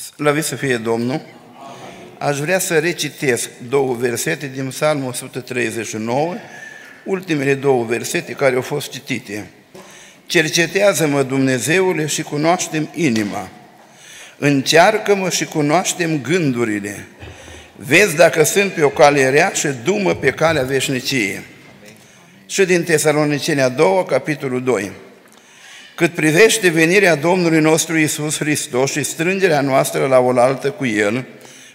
Slăvit să fie Domnul! Aș vrea să recitesc două versete din Psalmul 139, ultimele două versete care au fost citite. Cercetează-mă, Dumnezeule, și cunoaștem inima. Încearcă-mă și cunoaștem gândurile. Vezi dacă sunt pe o cale rea și dumă pe calea veșniciei. Și din Tesalonicenia 2, capitolul 2. Cât privește venirea Domnului nostru Isus Hristos și strângerea noastră la oaltă cu El,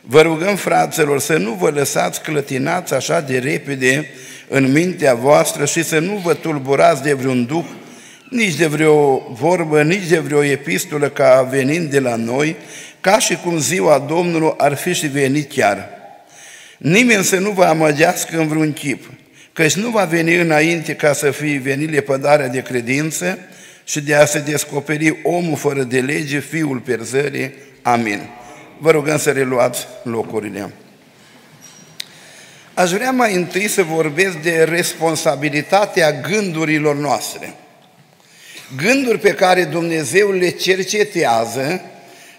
vă rugăm, fraților, să nu vă lăsați clătinați așa de repede în mintea voastră și să nu vă tulburați de vreun duh, nici de vreo vorbă, nici de vreo epistolă ca venind de la noi, ca și cum ziua Domnului ar fi și venit chiar. Nimeni să nu vă amăgească în vreun chip, căci nu va veni înainte ca să fie venit lepădarea de credință, și de a se descoperi omul fără de lege, fiul perzării. Amin. Vă rugăm să reluați locurile. Aș vrea mai întâi să vorbesc de responsabilitatea gândurilor noastre. Gânduri pe care Dumnezeu le cercetează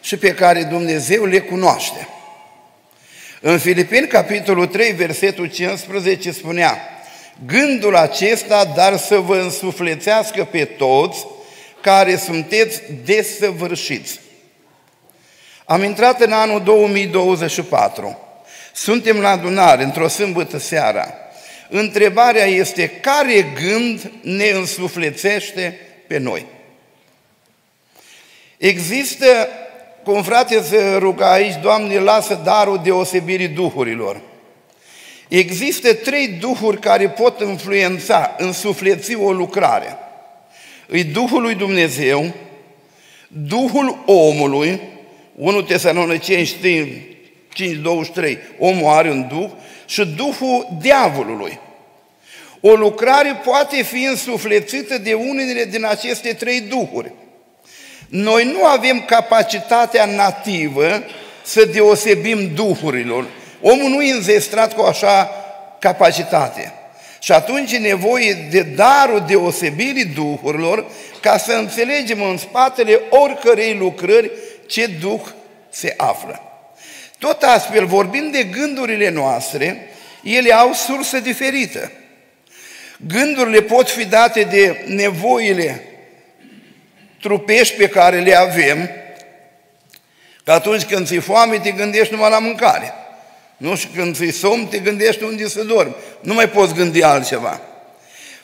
și pe care Dumnezeu le cunoaște. În Filipeni, capitolul 3, versetul 15, spunea Gândul acesta, dar să vă însuflețească pe toți care sunteți desăvârșiți. Am intrat în anul 2024. Suntem la adunare, într-o sâmbătă seara. Întrebarea este, care gând ne însuflețește pe noi? Există, cum frate se ruga aici, Doamne, lasă darul deosebirii duhurilor. Există trei duhuri care pot influența, însufleți o lucrare – îi Duhul lui Dumnezeu, Duhul omului, 1 Tesaloniceni 5, 23, omul are un Duh, și Duhul diavolului. O lucrare poate fi însuflețită de unele din aceste trei duhuri. Noi nu avem capacitatea nativă să deosebim duhurilor. Omul nu e înzestrat cu așa capacitate. Și atunci e nevoie de darul deosebirii duhurilor ca să înțelegem în spatele oricărei lucrări ce duh se află. Tot astfel, vorbind de gândurile noastre, ele au sursă diferită. Gândurile pot fi date de nevoile trupești pe care le avem, că atunci când ți-e foame, te gândești numai la mâncare. Nu? Și când ți somn, te gândești unde să dormi. Nu mai poți gândi altceva.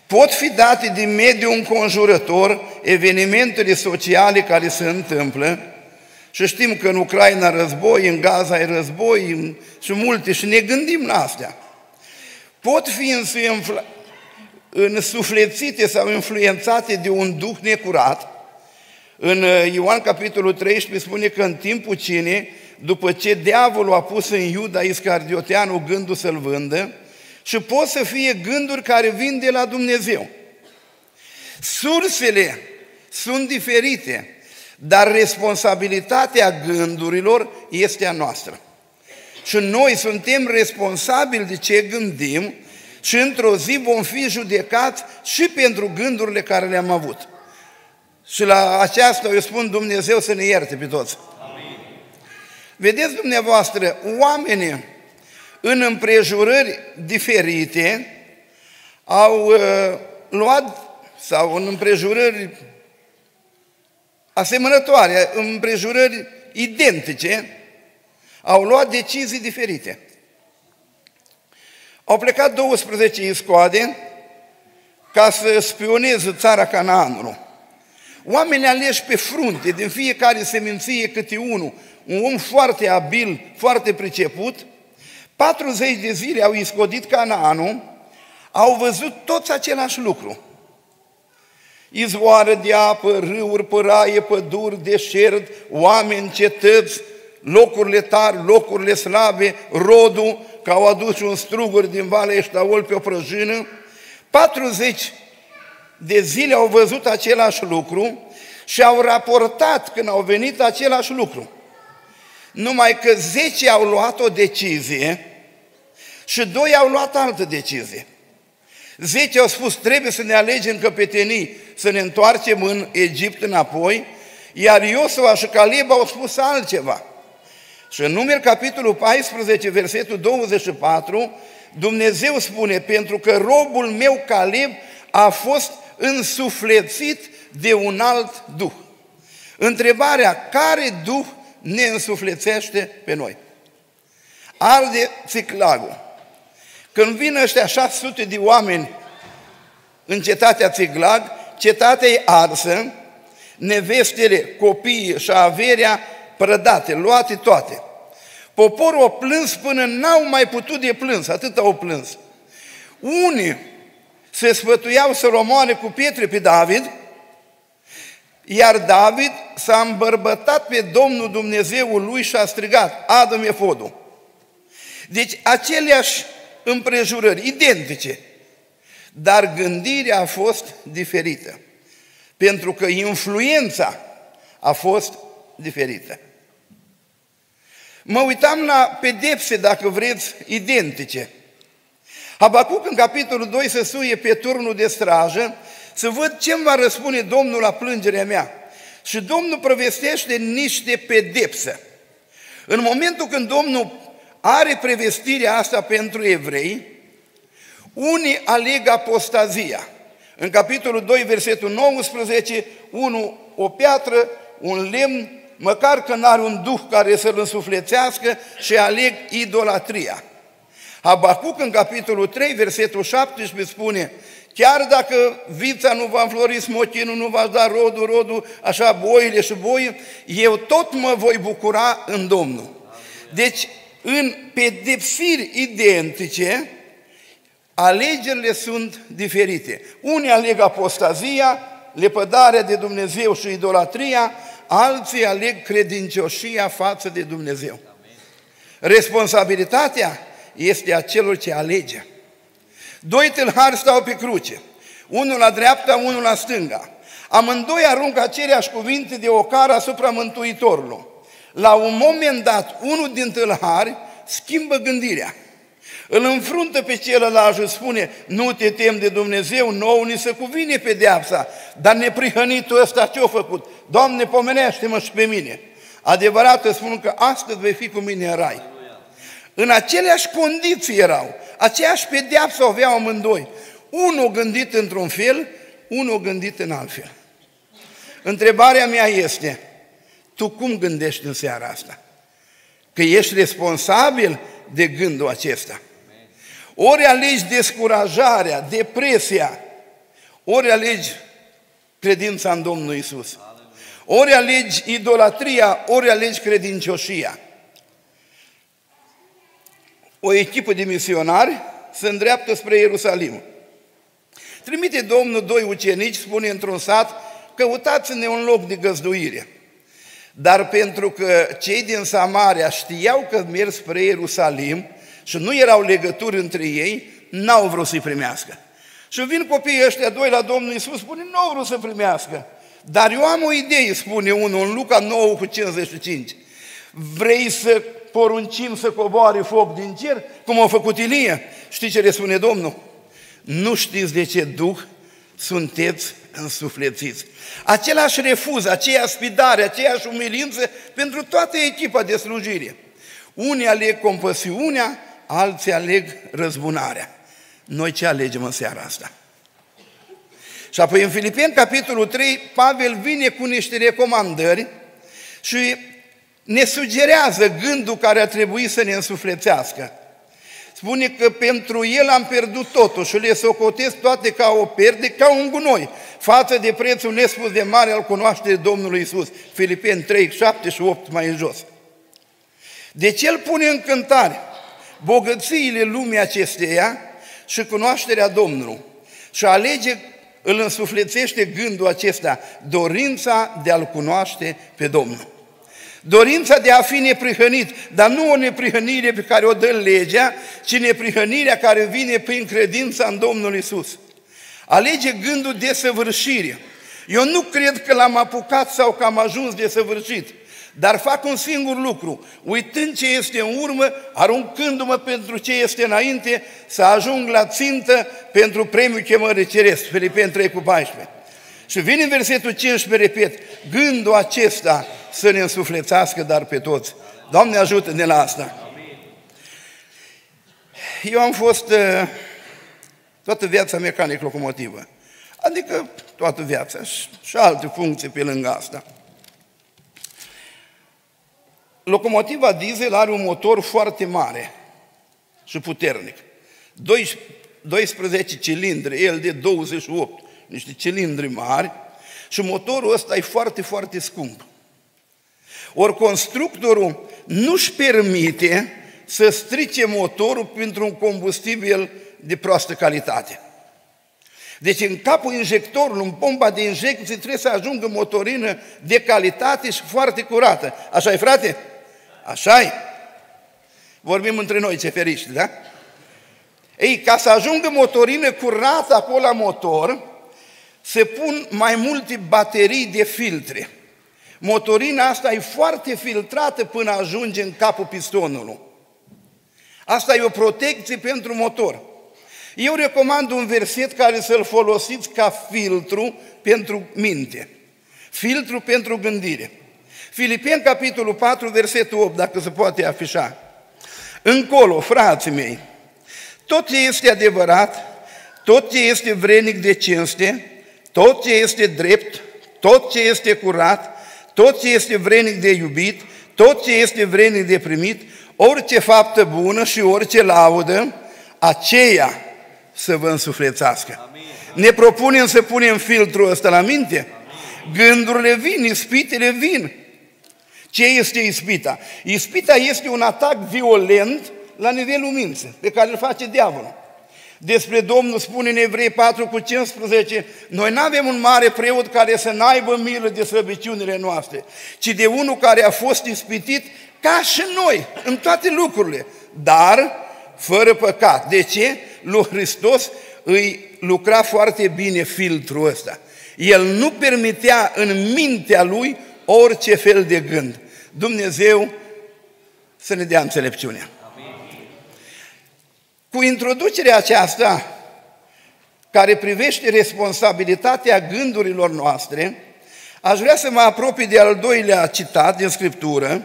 Pot fi date din mediul înconjurător evenimentele sociale care se întâmplă și știm că în Ucraina război, în Gaza e război și multe și ne gândim la astea. Pot fi însuflețite sau influențate de un duh necurat. În Ioan capitolul 13 spune că în timpul cinei după ce diavolul a pus în Iuda Iscardioteanu gândul să-l vândă, și pot să fie gânduri care vin de la Dumnezeu. Sursele sunt diferite, dar responsabilitatea gândurilor este a noastră. Și noi suntem responsabili de ce gândim și într-o zi vom fi judecați și pentru gândurile care le-am avut. Și la aceasta eu spun Dumnezeu să ne ierte pe toți. Vedeți dumneavoastră, oamenii în împrejurări diferite au uh, luat, sau în împrejurări asemănătoare, în împrejurări identice, au luat decizii diferite. Au plecat 12 iscoade ca să spioneze țara Canaanului. Oamenii aleși pe frunte, din fiecare seminție câte unul, un om foarte abil, foarte priceput, 40 de zile au iscodit Canaanul, au văzut toți același lucru. Izvoară de apă, râuri, păraie, păduri, deșert, oameni, cetăți, locurile tari, locurile slabe, rodul, că au adus un struguri din Valea Eștaol pe o prăjină. 40 de zile au văzut același lucru și au raportat când au venit același lucru. Numai că 10 au luat o decizie și doi au luat altă decizie. 10 au spus trebuie să ne alegem căpetenii, să ne întoarcem în Egipt înapoi, iar Iosua și Caleb au spus altceva. Și în numeri capitolul 14, versetul 24, Dumnezeu spune, pentru că robul meu Caleb a fost însuflețit de un alt duh. Întrebarea, care duh ne însuflețește pe noi? Arde țiclagul. Când vin ăștia 600 de oameni în cetatea Țiglag, cetatea e arsă, nevestele, copiii și averea prădate, luate toate. Poporul a plâns până n-au mai putut de plâns, atât au plâns. Unii se sfătuiau să romoare cu pietre pe David, iar David s-a îmbărbătat pe Domnul Dumnezeul lui și a strigat, adă-mi efodul. Deci aceleași împrejurări, identice, dar gândirea a fost diferită, pentru că influența a fost diferită. Mă uitam la pedepse, dacă vreți, identice. Habacuc în capitolul 2 se suie pe turnul de strajă să văd ce îmi va răspunde Domnul la plângerea mea. Și Domnul prevestește niște pedepse. În momentul când Domnul are prevestirea asta pentru evrei, unii aleg apostazia. În capitolul 2, versetul 19, unul o piatră, un lemn, măcar că n-are un duh care să-l însuflețească și aleg idolatria. Habacuc în capitolul 3, versetul 17 spune Chiar dacă vița nu va înflori, smochinul nu va da rodul, rodul, așa boile și boi, eu tot mă voi bucura în Domnul. Deci, în pedepsiri identice, alegerile sunt diferite. Unii aleg apostazia, lepădarea de Dumnezeu și idolatria, alții aleg credincioșia față de Dumnezeu. Responsabilitatea este a celor ce alege. Doi tâlhari stau pe cruce, unul la dreapta, unul la stânga. Amândoi aruncă aceleași cuvinte de ocar asupra Mântuitorului. La un moment dat, unul din tâlhari schimbă gândirea. Îl înfruntă pe celălalt și spune, nu te tem de Dumnezeu, nou ni se cuvine pedeapsa, dar neprihănitul ăsta ce-a făcut? Doamne, pomenește-mă și pe mine. Adevărat îți spun că astăzi vei fi cu mine în rai. În aceleași condiții erau, aceeași pedeapsă aveau amândoi. Unul gândit într-un fel, unul gândit în alt fel. Întrebarea mea este, tu cum gândești în seara asta? Că ești responsabil de gândul acesta. Ori alegi descurajarea, depresia, ori alegi credința în Domnul Isus. Ori alegi idolatria, ori alegi credincioșia. O echipă de misionari se îndreaptă spre Ierusalim. Trimite Domnul doi ucenici, spune într-un sat, căutați-ne un loc de găzduire. Dar pentru că cei din Samaria știau că merg spre Ierusalim și nu erau legături între ei, n-au vrut să-i primească. Și vin copiii ăștia doi la Domnul Iisus, spune, nu au vrut să primească. Dar eu am o idee, spune unul în Luca 9 cu 55. Vrei să poruncim să coboare foc din cer, cum a făcut Ilie? Știi ce le spune Domnul? Nu știți de ce Duh sunteți însuflețiți. Același refuz, aceeași spidare, aceeași umilință pentru toată echipa de slujire. Unii aleg compasiunea, alții aleg răzbunarea. Noi ce alegem în seara asta? Și apoi în Filipeni, capitolul 3, Pavel vine cu niște recomandări și ne sugerează gândul care a trebuit să ne însuflețească. Spune că pentru el am pierdut totul și le socotesc toate ca o perde, ca un gunoi, față de prețul nespus de mare al cunoașterii Domnului Isus. Filipeni 3, 7 și 8 mai în jos. Deci el pune în cântare bogățiile lumii acesteia și cunoașterea Domnului și alege, îl însuflețește gândul acesta, dorința de a-L cunoaște pe Domnul. Dorința de a fi neprihănit, dar nu o neprihănire pe care o dă legea, ci neprihănirea care vine prin credința în Domnul Isus. Alege gândul de săvârșire. Eu nu cred că l-am apucat sau că am ajuns de săvârșit, dar fac un singur lucru, uitând ce este în urmă, aruncându-mă pentru ce este înainte, să ajung la țintă pentru premiul chemării ceresc, Filipeni 3 cu 14. Și vine în versetul 15, repet, gândul acesta să ne însuflețească, dar pe toți. Doamne ajută-ne la asta! Eu am fost uh, toată viața mecanic locomotivă, adică toată viața și, și alte funcții pe lângă asta. Locomotiva diesel are un motor foarte mare și puternic. 12 cilindri, el de 28, niște cilindri mari și motorul ăsta e foarte, foarte scump. Ori constructorul nu-și permite să strice motorul pentru un combustibil de proastă calitate. Deci în capul injectorului, în pompa de injecție, trebuie să ajungă motorină de calitate și foarte curată. așa e, frate? așa e. Vorbim între noi, ce feriști, da? Ei, ca să ajungă motorină curată acolo la motor, se pun mai multe baterii de filtre. Motorina asta e foarte filtrată până ajunge în capul pistonului. Asta e o protecție pentru motor. Eu recomand un verset care să-l folosiți ca filtru pentru minte. Filtru pentru gândire. Filipeni, capitolul 4, versetul 8, dacă se poate afișa. Încolo, frații mei, tot ce este adevărat, tot ce este vrenic de cinste, tot ce este drept, tot ce este curat, tot ce este vrenic de iubit, tot ce este vrenic de primit, orice faptă bună și orice laudă, aceea să vă însuflețească. Amin. Ne propunem să punem filtrul ăsta la minte? Amin. Gândurile vin, ispitele vin. Ce este ispita? Ispita este un atac violent la nivelul minții, pe care îl face diavolul. Despre Domnul spune în Evrei 4 cu 15, noi nu avem un mare preot care să n-aibă milă de slăbiciunile noastre, ci de unul care a fost ispitit ca și noi, în toate lucrurile, dar fără păcat. De ce? Lui Hristos îi lucra foarte bine filtrul ăsta. El nu permitea în mintea lui orice fel de gând. Dumnezeu să ne dea înțelepciunea. Cu introducerea aceasta, care privește responsabilitatea gândurilor noastre, aș vrea să mă apropii de al doilea citat din Scriptură,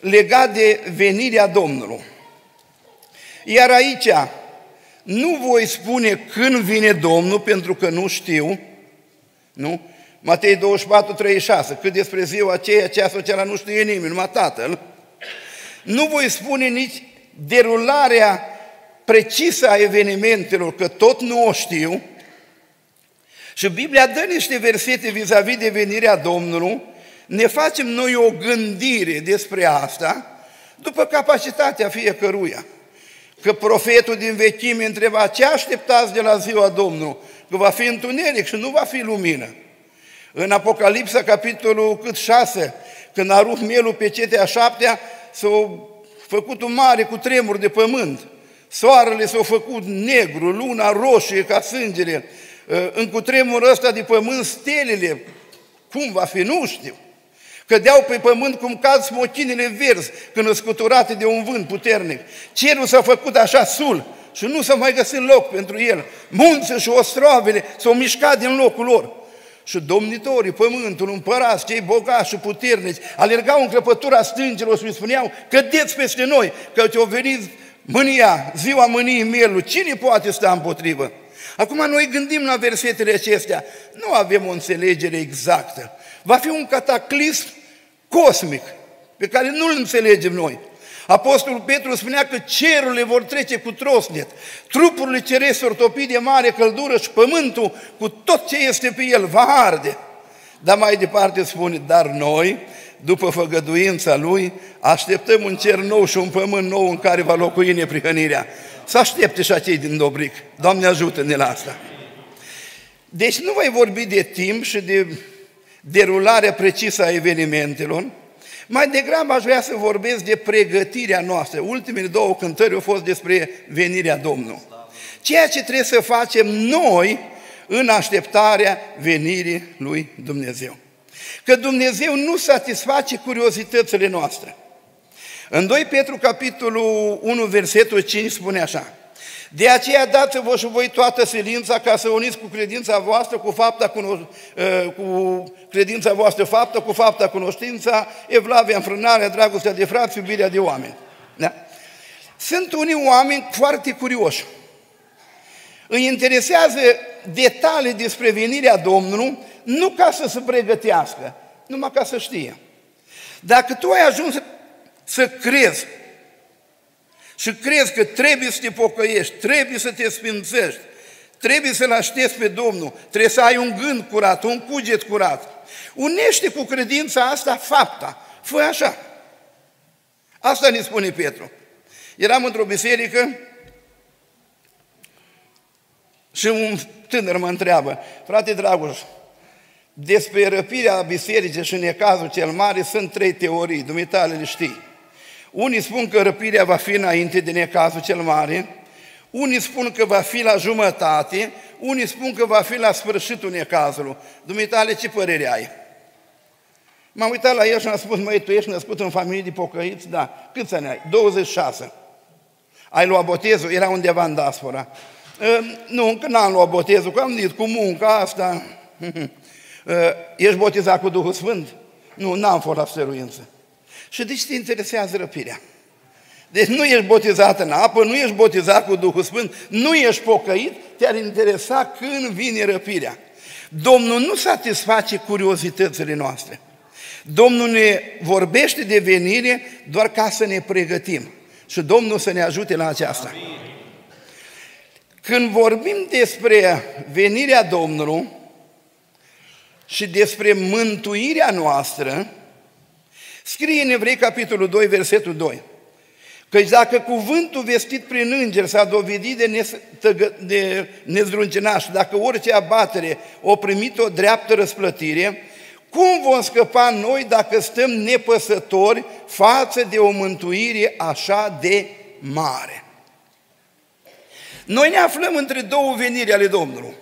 legat de venirea Domnului. Iar aici, nu voi spune când vine Domnul, pentru că nu știu, nu? Matei 24, 36, cât despre ziua aceea, ceasul acela nu știe nimeni, numai Tatăl. Nu voi spune nici derularea precisă a evenimentelor, că tot nu o știu. Și Biblia dă niște versete vis-a-vis de venirea Domnului, ne facem noi o gândire despre asta, după capacitatea fiecăruia. Că profetul din vechime întreba, ce așteptați de la ziua Domnului? Că va fi întuneric și nu va fi lumină. În Apocalipsa, capitolul cât șase, când a rupt mielul pe cetea șaptea, s-a făcut un mare cu tremur de pământ. Soarele s-a făcut negru, luna roșie ca sângele, ă, în cutremurul ăsta de pământ, stelele, cum va fi, nu știu. Cădeau pe pământ cum cad smochinile verzi când sunt scuturate de un vânt puternic. Cerul s-a făcut așa sul și nu s-a mai găsit loc pentru el. Munții și ostroavele s-au mișcat din locul lor. Și domnitorii, pământul, împărați, cei bogați și puternici, alergau în crăpătura stângelor și îi spuneau, cădeți peste noi, că te-au venit mânia, ziua mâniei mielului, cine poate sta împotrivă? Acum noi gândim la versetele acestea, nu avem o înțelegere exactă. Va fi un cataclism cosmic pe care nu-l înțelegem noi. Apostolul Petru spunea că cerurile vor trece cu trosnet, trupurile cerești vor topi de mare căldură și pământul cu tot ce este pe el va arde. Dar mai departe spune, dar noi, după făgăduința Lui, așteptăm un cer nou și un pământ nou în care va locui neprihănirea. Să aștepte și acei din Dobric. Doamne ajută-ne la asta. Deci nu voi vorbi de timp și de derularea precisă a evenimentelor, mai degrabă aș vrea să vorbesc de pregătirea noastră. Ultimele două cântări au fost despre venirea Domnului. Ceea ce trebuie să facem noi în așteptarea venirii lui Dumnezeu. Că Dumnezeu nu satisface curiozitățile noastre. În 2 Petru, capitolul 1, versetul 5, spune așa, De aceea dați-vă și voi toată silința ca să uniți cu credința voastră, cu, fapta cunoș- ă, cu credința voastră faptă, cu fapta cunoștința, evlavia, înfrânarea, dragostea de frați, iubirea de oameni. Da? Sunt unii oameni foarte curioși. Îi interesează detalii despre venirea Domnului, nu ca să se pregătească, numai ca să știe. Dacă tu ai ajuns să crezi și crezi că trebuie să te pocăiești, trebuie să te sfințești, trebuie să-L aștepți pe Domnul, trebuie să ai un gând curat, un cuget curat. Unește cu credința asta fapta. Fă așa. Asta ne spune Petru. Eram într-o biserică și un tânăr mă întreabă, frate Dragoș, despre răpirea bisericii și necazul cel mare sunt trei teorii, dumitale le știi. Unii spun că răpirea va fi înainte de necazul cel mare, unii spun că va fi la jumătate, unii spun că va fi la sfârșitul necazului. Dumitale, ce părere ai? M-am uitat la el și am spus, măi, tu ești născut în familie de pocăiți? Da. Câți ani ai? 26. Ai luat botezul? Era undeva în diaspora. Uh, nu, încă n-am luat botezul, că am zis, cu munca asta. uh, ești botezat cu Duhul Sfânt? Nu, n-am fost la stăruință. Și de ce te interesează răpirea? Deci nu ești botezat în apă, nu ești botezat cu Duhul Sfânt, nu ești pocăit, te-ar interesa când vine răpirea. Domnul nu satisface curiozitățile noastre. Domnul ne vorbește de venire doar ca să ne pregătim. Și Domnul să ne ajute la aceasta. Amin. Când vorbim despre venirea Domnului și despre mântuirea noastră, scrie în Evrei capitolul 2, versetul 2. Căci dacă cuvântul vestit prin înger s-a dovedit de, nestăgă, de nezdruncinat și dacă orice abatere o primit o dreaptă răsplătire, cum vom scăpa noi dacă stăm nepăsători față de o mântuire așa de mare? Noi ne aflăm între două veniri ale Domnului.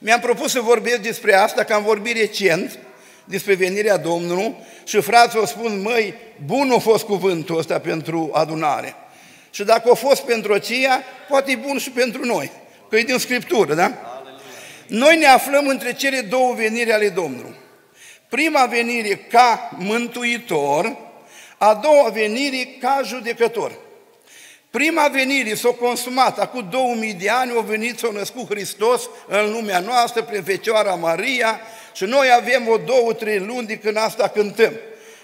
Mi-am propus să vorbesc despre asta, că am vorbit recent despre venirea Domnului și frații au spus, măi, bun a fost cuvântul ăsta pentru adunare. Și dacă a fost pentru aceea, poate e bun și pentru noi, că e din Scriptură, da? Noi ne aflăm între cele două veniri ale Domnului. Prima venire ca mântuitor, a doua venire ca judecător. Prima venire s-a consumat, acum 2000 de ani, a venit, s-a născut Hristos în lumea noastră, prin Fecioara Maria, și noi avem o două, trei luni de când asta cântăm.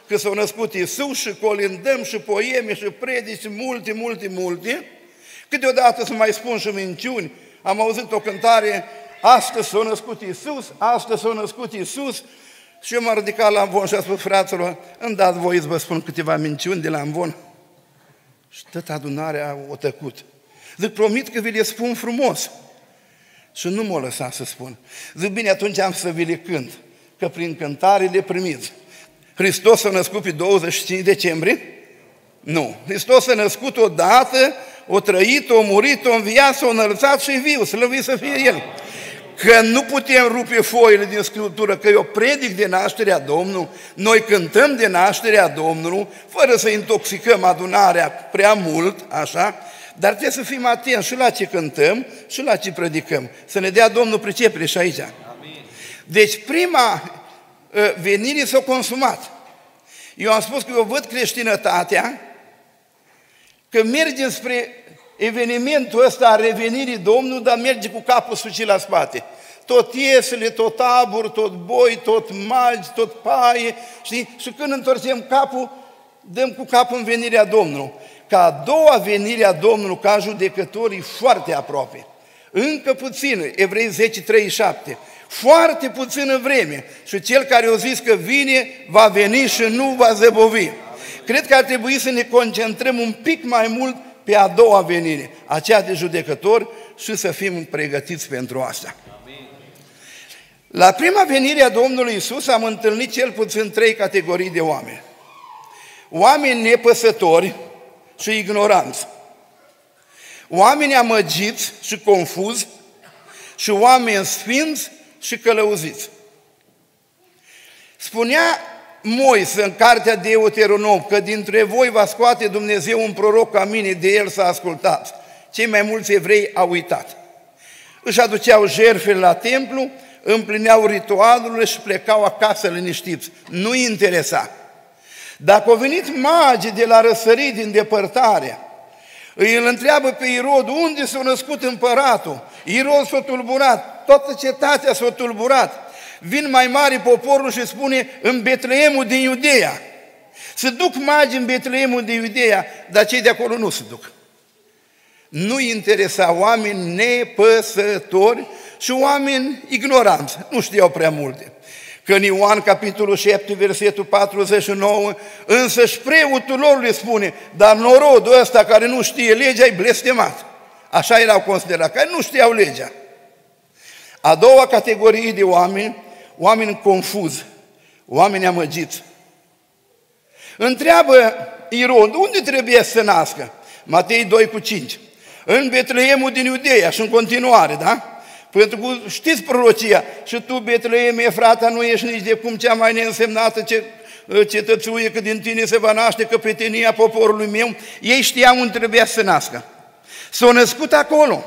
Că s-a născut Iisus și colindăm și poeme și predici, multe, multe, multe. Câteodată să mai spun și minciuni. Am auzit o cântare, astăzi s-a născut Iisus, astăzi s-a născut Iisus, și eu m-am ridicat la Amvon și a spus, fraților, îmi dați voie să vă spun câteva minciuni de la Amvon. Și tot adunarea o tăcut. Zic, promit că vi le spun frumos. Și nu m-o lăsa să spun. Zic, bine, atunci am să vi le cânt, că prin cântare le primiți. Hristos s-a născut pe 25 decembrie? Nu. Hristos s-a născut odată, o trăit, o murit, o înviat, s-a înălțat și viu, slăvit să fie El că nu putem rupe foile din Scriptură, că eu predic de nașterea Domnului, noi cântăm de nașterea Domnului, fără să intoxicăm adunarea prea mult, așa, dar trebuie să fim atenți și la ce cântăm și la ce predicăm. Să ne dea Domnul pricepere și aici. Amin. Deci prima ă, venire s-a consumat. Eu am spus că eu văd creștinătatea că merge spre evenimentul ăsta a revenirii Domnului, dar merge cu capul sucit la spate. Tot iesele, tot abur, tot boi, tot magi, tot paie, știi? Și când întorcem capul, dăm cu capul în venirea Domnului. Ca a doua venire a Domnului, ca judecătorii, foarte aproape. Încă puțin, Evrei 10, 37. Foarte puțină vreme. Și cel care a zis că vine, va veni și nu va zăbovi. Cred că ar trebui să ne concentrăm un pic mai mult pe a doua venire, aceea de judecător și să fim pregătiți pentru asta. La prima venire a Domnului Isus am întâlnit cel puțin trei categorii de oameni. Oameni nepăsători și ignoranți. Oameni amăgiți și confuzi și oameni sfinți și călăuziți. Spunea Moise în cartea Deuteronom că dintre voi va scoate Dumnezeu un proroc ca mine, de el să ascultați. Cei mai mulți evrei au uitat. Își aduceau jertfele la templu, împlineau ritualurile și plecau acasă liniștiți. Nu interesa. Dacă au venit magii de la răsărit din depărtare, îi îl întreabă pe Irod unde s-a născut împăratul. Irod s-a tulburat, toată cetatea s-a tulburat. Vin mai mari poporul și spune în Betleemul din Iudeea. Se duc magi în Betleemul din Iudeea, dar cei de acolo nu se duc. Nu interesa oameni nepăsători și oameni ignoranți, nu știau prea multe. Că în Ioan, capitolul 7, versetul 49, însă și preotul lor le spune, dar norodul ăsta care nu știe legea e blestemat. Așa erau considerați, care nu știau legea. A doua categorie de oameni, oameni confuzi, oameni amăgiți. Întreabă Irod, unde trebuie să nască? Matei 2 cu 5. În Betleemul din Iudeea și în continuare, da? Pentru că știți prorocia, și tu, Betleem, e frata, nu ești nici de cum cea mai neînsemnată ce, ă, cetățuie, că din tine se va naște căpetenia poporului meu. Ei știau unde trebuia să nască. S-au născut acolo.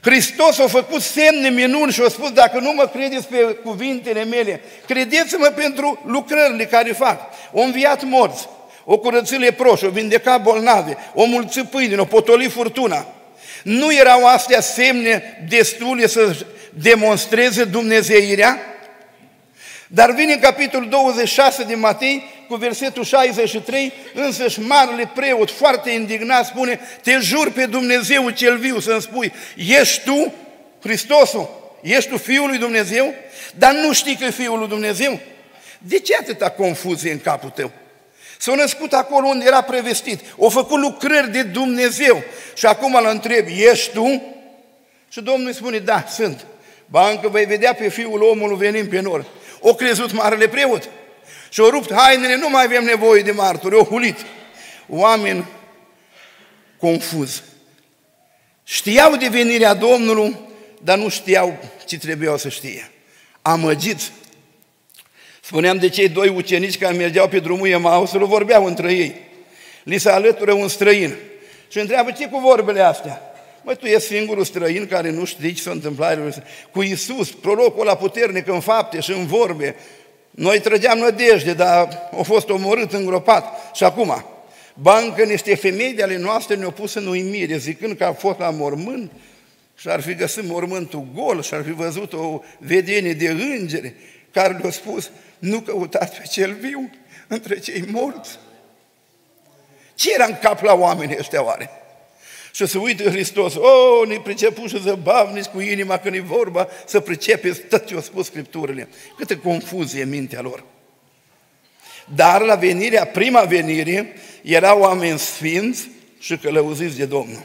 Hristos a făcut semne minuni și a spus, dacă nu mă credeți pe cuvintele mele, credeți-mă pentru lucrările care fac. O înviat morți, o curățit leproși, o vindecat bolnave, o mulți pâine, o potoli furtuna. Nu erau astea semne destule să demonstreze Dumnezeirea? Dar vine în capitolul 26 din Matei, cu versetul 63, însăși marele preot, foarte indignat, spune, te jur pe Dumnezeu cel viu să-mi spui, ești tu Hristosul? Ești tu Fiul lui Dumnezeu? Dar nu știi că e Fiul lui Dumnezeu? De ce atâta confuzie în capul tău? S-a născut acolo unde era prevestit. O făcut lucrări de Dumnezeu. Și acum îl întreb, ești tu? Și Domnul îi spune, da, sunt. Ba încă vei vedea pe fiul omului venind pe nor. O crezut marele preot. Și o rupt hainele, nu mai avem nevoie de martori, o hulit. Oameni confuz. Știau de venirea Domnului, dar nu știau ce trebuiau să știe. Amăgiți Spuneam de cei doi ucenici care mergeau pe drumul Emausului, vorbeau între ei. Li se alătură un străin și întreabă ce cu vorbele astea? Măi, tu ești singurul străin care nu știi ce s-a întâmplat cu Isus, prorocul la puternic în fapte și în vorbe. Noi trăgeam nădejde, dar a fost omorât, îngropat. Și acum, bancă niște femei de ale noastre ne-au pus în uimire, zicând că a fost la mormânt și ar fi găsit mormântul gol și ar fi văzut o vedenie de îngeri care le-au spus, nu căutați pe cel viu între cei morți. Ce era în cap la oamenii ăștia oare? Și să uită Hristos, o, oh, ne priceput și zăbavniți cu inima când e vorba să pricepeți tot ce au spus Scripturile. Câtă confuzie în mintea lor. Dar la venirea, prima venire, erau oameni sfinți și călăuziți de Domnul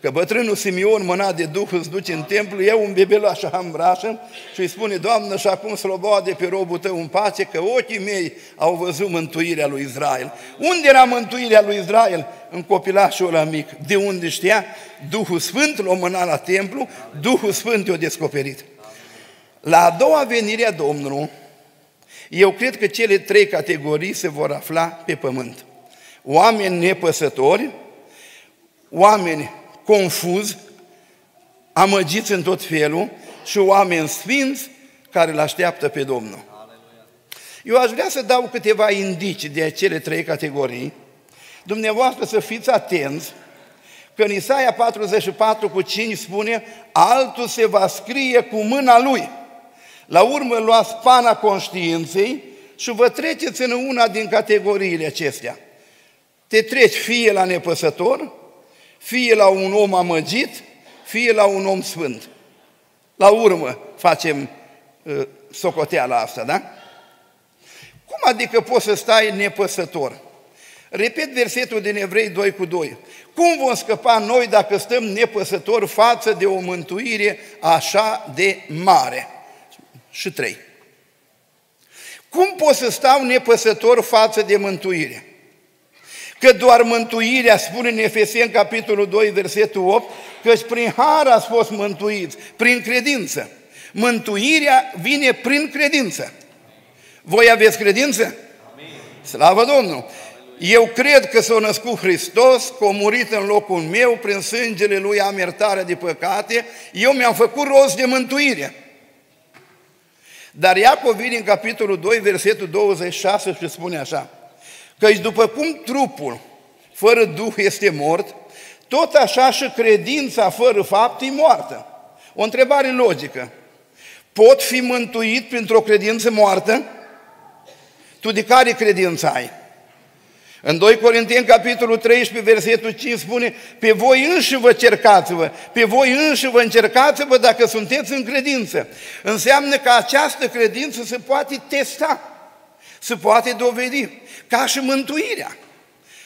că bătrânul Simeon, mâna de Duh, îți duce în templu, e un bebelaș hambrașă și îi spune, Doamnă, și acum slobode pe robul tău în pace, că ochii mei au văzut mântuirea lui Israel. Unde era mântuirea lui Israel? În copilașul ăla mic. De unde știa? Duhul Sfânt l-a mânat la templu, Duhul Sfânt i-a descoperit. La a doua venire a Domnului, eu cred că cele trei categorii se vor afla pe pământ. Oameni nepăsători, oameni confuz, amăgiți în tot felul și oameni sfinți care îl așteaptă pe Domnul. Eu aș vrea să dau câteva indicii de cele trei categorii. Dumneavoastră să fiți atenți că în Isaia 44 cu 5 spune altul se va scrie cu mâna lui. La urmă luați pana conștiinței și vă treceți în una din categoriile acestea. Te treci fie la nepăsător, fie la un om amăgit, fie la un om sfânt. La urmă facem uh, socoteala asta, da? Cum adică poți să stai nepăsător? Repet versetul din Evrei 2 cu 2. Cum vom scăpa noi dacă stăm nepăsători față de o mântuire așa de mare? Și 3. Cum pot să stau nepăsător față de mântuire? Că doar mântuirea, spune în Efesien, capitolul 2, versetul 8, că prin har ați fost mântuiți, prin credință. Mântuirea vine prin credință. Voi aveți credință? Amin. Slavă Domnului! Eu cred că s-a născut Hristos, că a murit în locul meu, prin sângele Lui am iertare de păcate, eu mi-am făcut rost de mântuire. Dar Iacov vine în capitolul 2, versetul 26 și spune așa, căci după cum trupul fără Duh este mort, tot așa și credința fără fapt e moartă. O întrebare logică. Pot fi mântuit printr-o credință moartă? Tu de care credință ai? În 2 Corinteni, capitolul 13, versetul 5 spune Pe voi înși vă cercați-vă, pe voi înși vă încercați-vă dacă sunteți în credință. Înseamnă că această credință se poate testa, se poate dovedi, ca și mântuirea.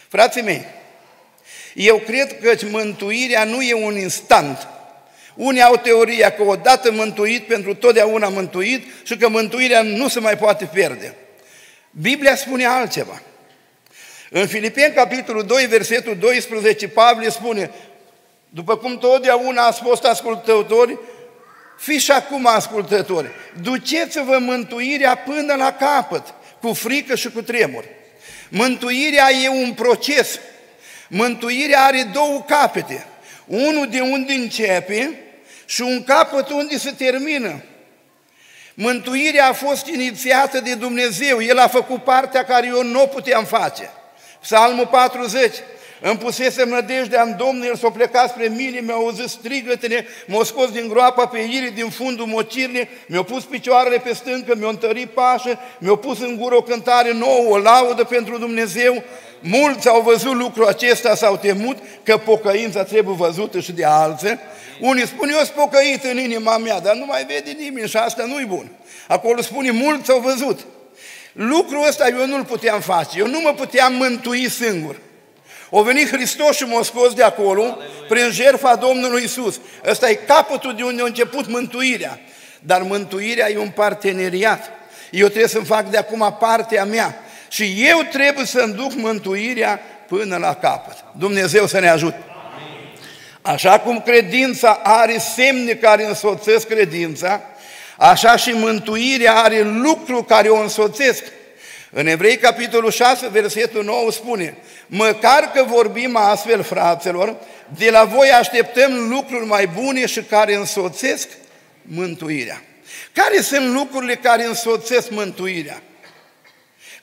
Frații mei, eu cred că mântuirea nu e un instant. Unii au teoria că odată mântuit, pentru totdeauna mântuit și că mântuirea nu se mai poate pierde. Biblia spune altceva. În Filipeni, capitolul 2, versetul 12, Pavel spune, după cum totdeauna ați fost ascultători, fiți și acum ascultători, duceți-vă mântuirea până la capăt, cu frică și cu tremur. Mântuirea e un proces. Mântuirea are două capete. Unul de unde începe și un capăt unde se termină. Mântuirea a fost inițiată de Dumnezeu. El a făcut partea care eu nu o puteam face. Psalmul 40. Îmi pusesem nădejdea în Domnul, El s-a plecat spre mine, mi-a auzit strigătele, m-a scos din groapa pe iri, din fundul mocirne, mi-a pus picioarele pe stâncă, mi-a întărit pașă, mi-a pus în gură o cântare nouă, o laudă pentru Dumnezeu. Mulți au văzut lucrul acesta, s-au temut că pocăința trebuie văzută și de alții. Unii spun, eu sunt pocăit în inima mea, dar nu mai vede nimeni și asta nu-i bun. Acolo spune, mulți au văzut. Lucrul ăsta eu nu-l puteam face, eu nu mă puteam mântui singur. O venit Hristos și m-a scos de acolo Aleluia. prin jertfa Domnului Isus. Ăsta e capătul de unde a început mântuirea. Dar mântuirea e un parteneriat. Eu trebuie să-mi fac de acum partea mea. Și eu trebuie să-mi duc mântuirea până la capăt. Dumnezeu să ne ajute. Așa cum credința are semne care însoțesc credința, așa și mântuirea are lucru care o însoțesc. În Evrei, capitolul 6, versetul 9 spune, Măcar că vorbim astfel, fraților, de la voi așteptăm lucruri mai bune și care însoțesc mântuirea. Care sunt lucrurile care însoțesc mântuirea?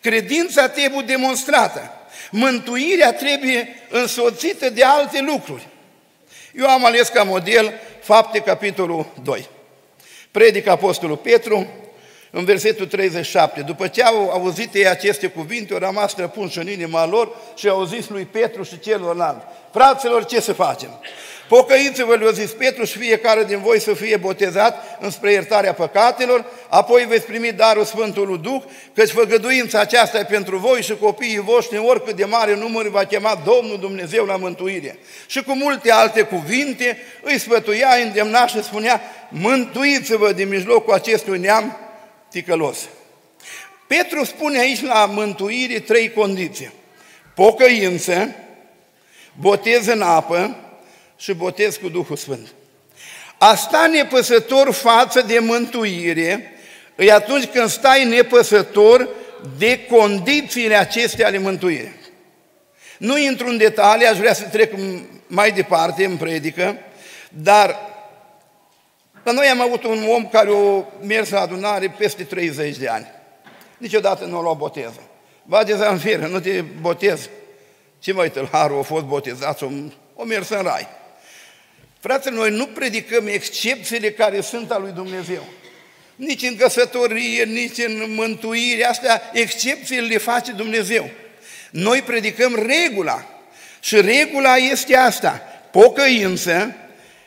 Credința trebuie demonstrată. Mântuirea trebuie însoțită de alte lucruri. Eu am ales ca model fapte capitolul 2. Predică Apostolul Petru, în versetul 37. După ce au auzit ei aceste cuvinte, au rămas străpunși în inima lor și au zis lui Petru și celorlalți, fraților, ce să facem? Pocăiți-vă, le-a zis Petru, și fiecare din voi să fie botezat înspre iertarea păcatelor, apoi veți primi darul Sfântului Duh, căci făgăduința aceasta e pentru voi și copiii voștri, oricât de mare număr va chema Domnul Dumnezeu la mântuire. Și cu multe alte cuvinte îi sfătuia, îndemna și spunea, mântuiți-vă din mijlocul acestui neam ticălos. Petru spune aici la mântuire trei condiții. Pocăință, botez în apă și botez cu Duhul Sfânt. Asta nepăsător față de mântuire e atunci când stai nepăsător de condițiile acestea ale mântuirii. Nu intru în detalii, aș vrea să trec mai departe în predică, dar la noi am avut un om care a mers la adunare peste 30 de ani. Niciodată nu a luat boteză. Va în fire, nu te botez. Ce mai tâlharul a fost botezat, o mers în rai. Fraților, noi nu predicăm excepțiile care sunt a lui Dumnezeu. Nici în căsătorie, nici în mântuire, astea excepțiile le face Dumnezeu. Noi predicăm regula. Și regula este asta. Pocăință,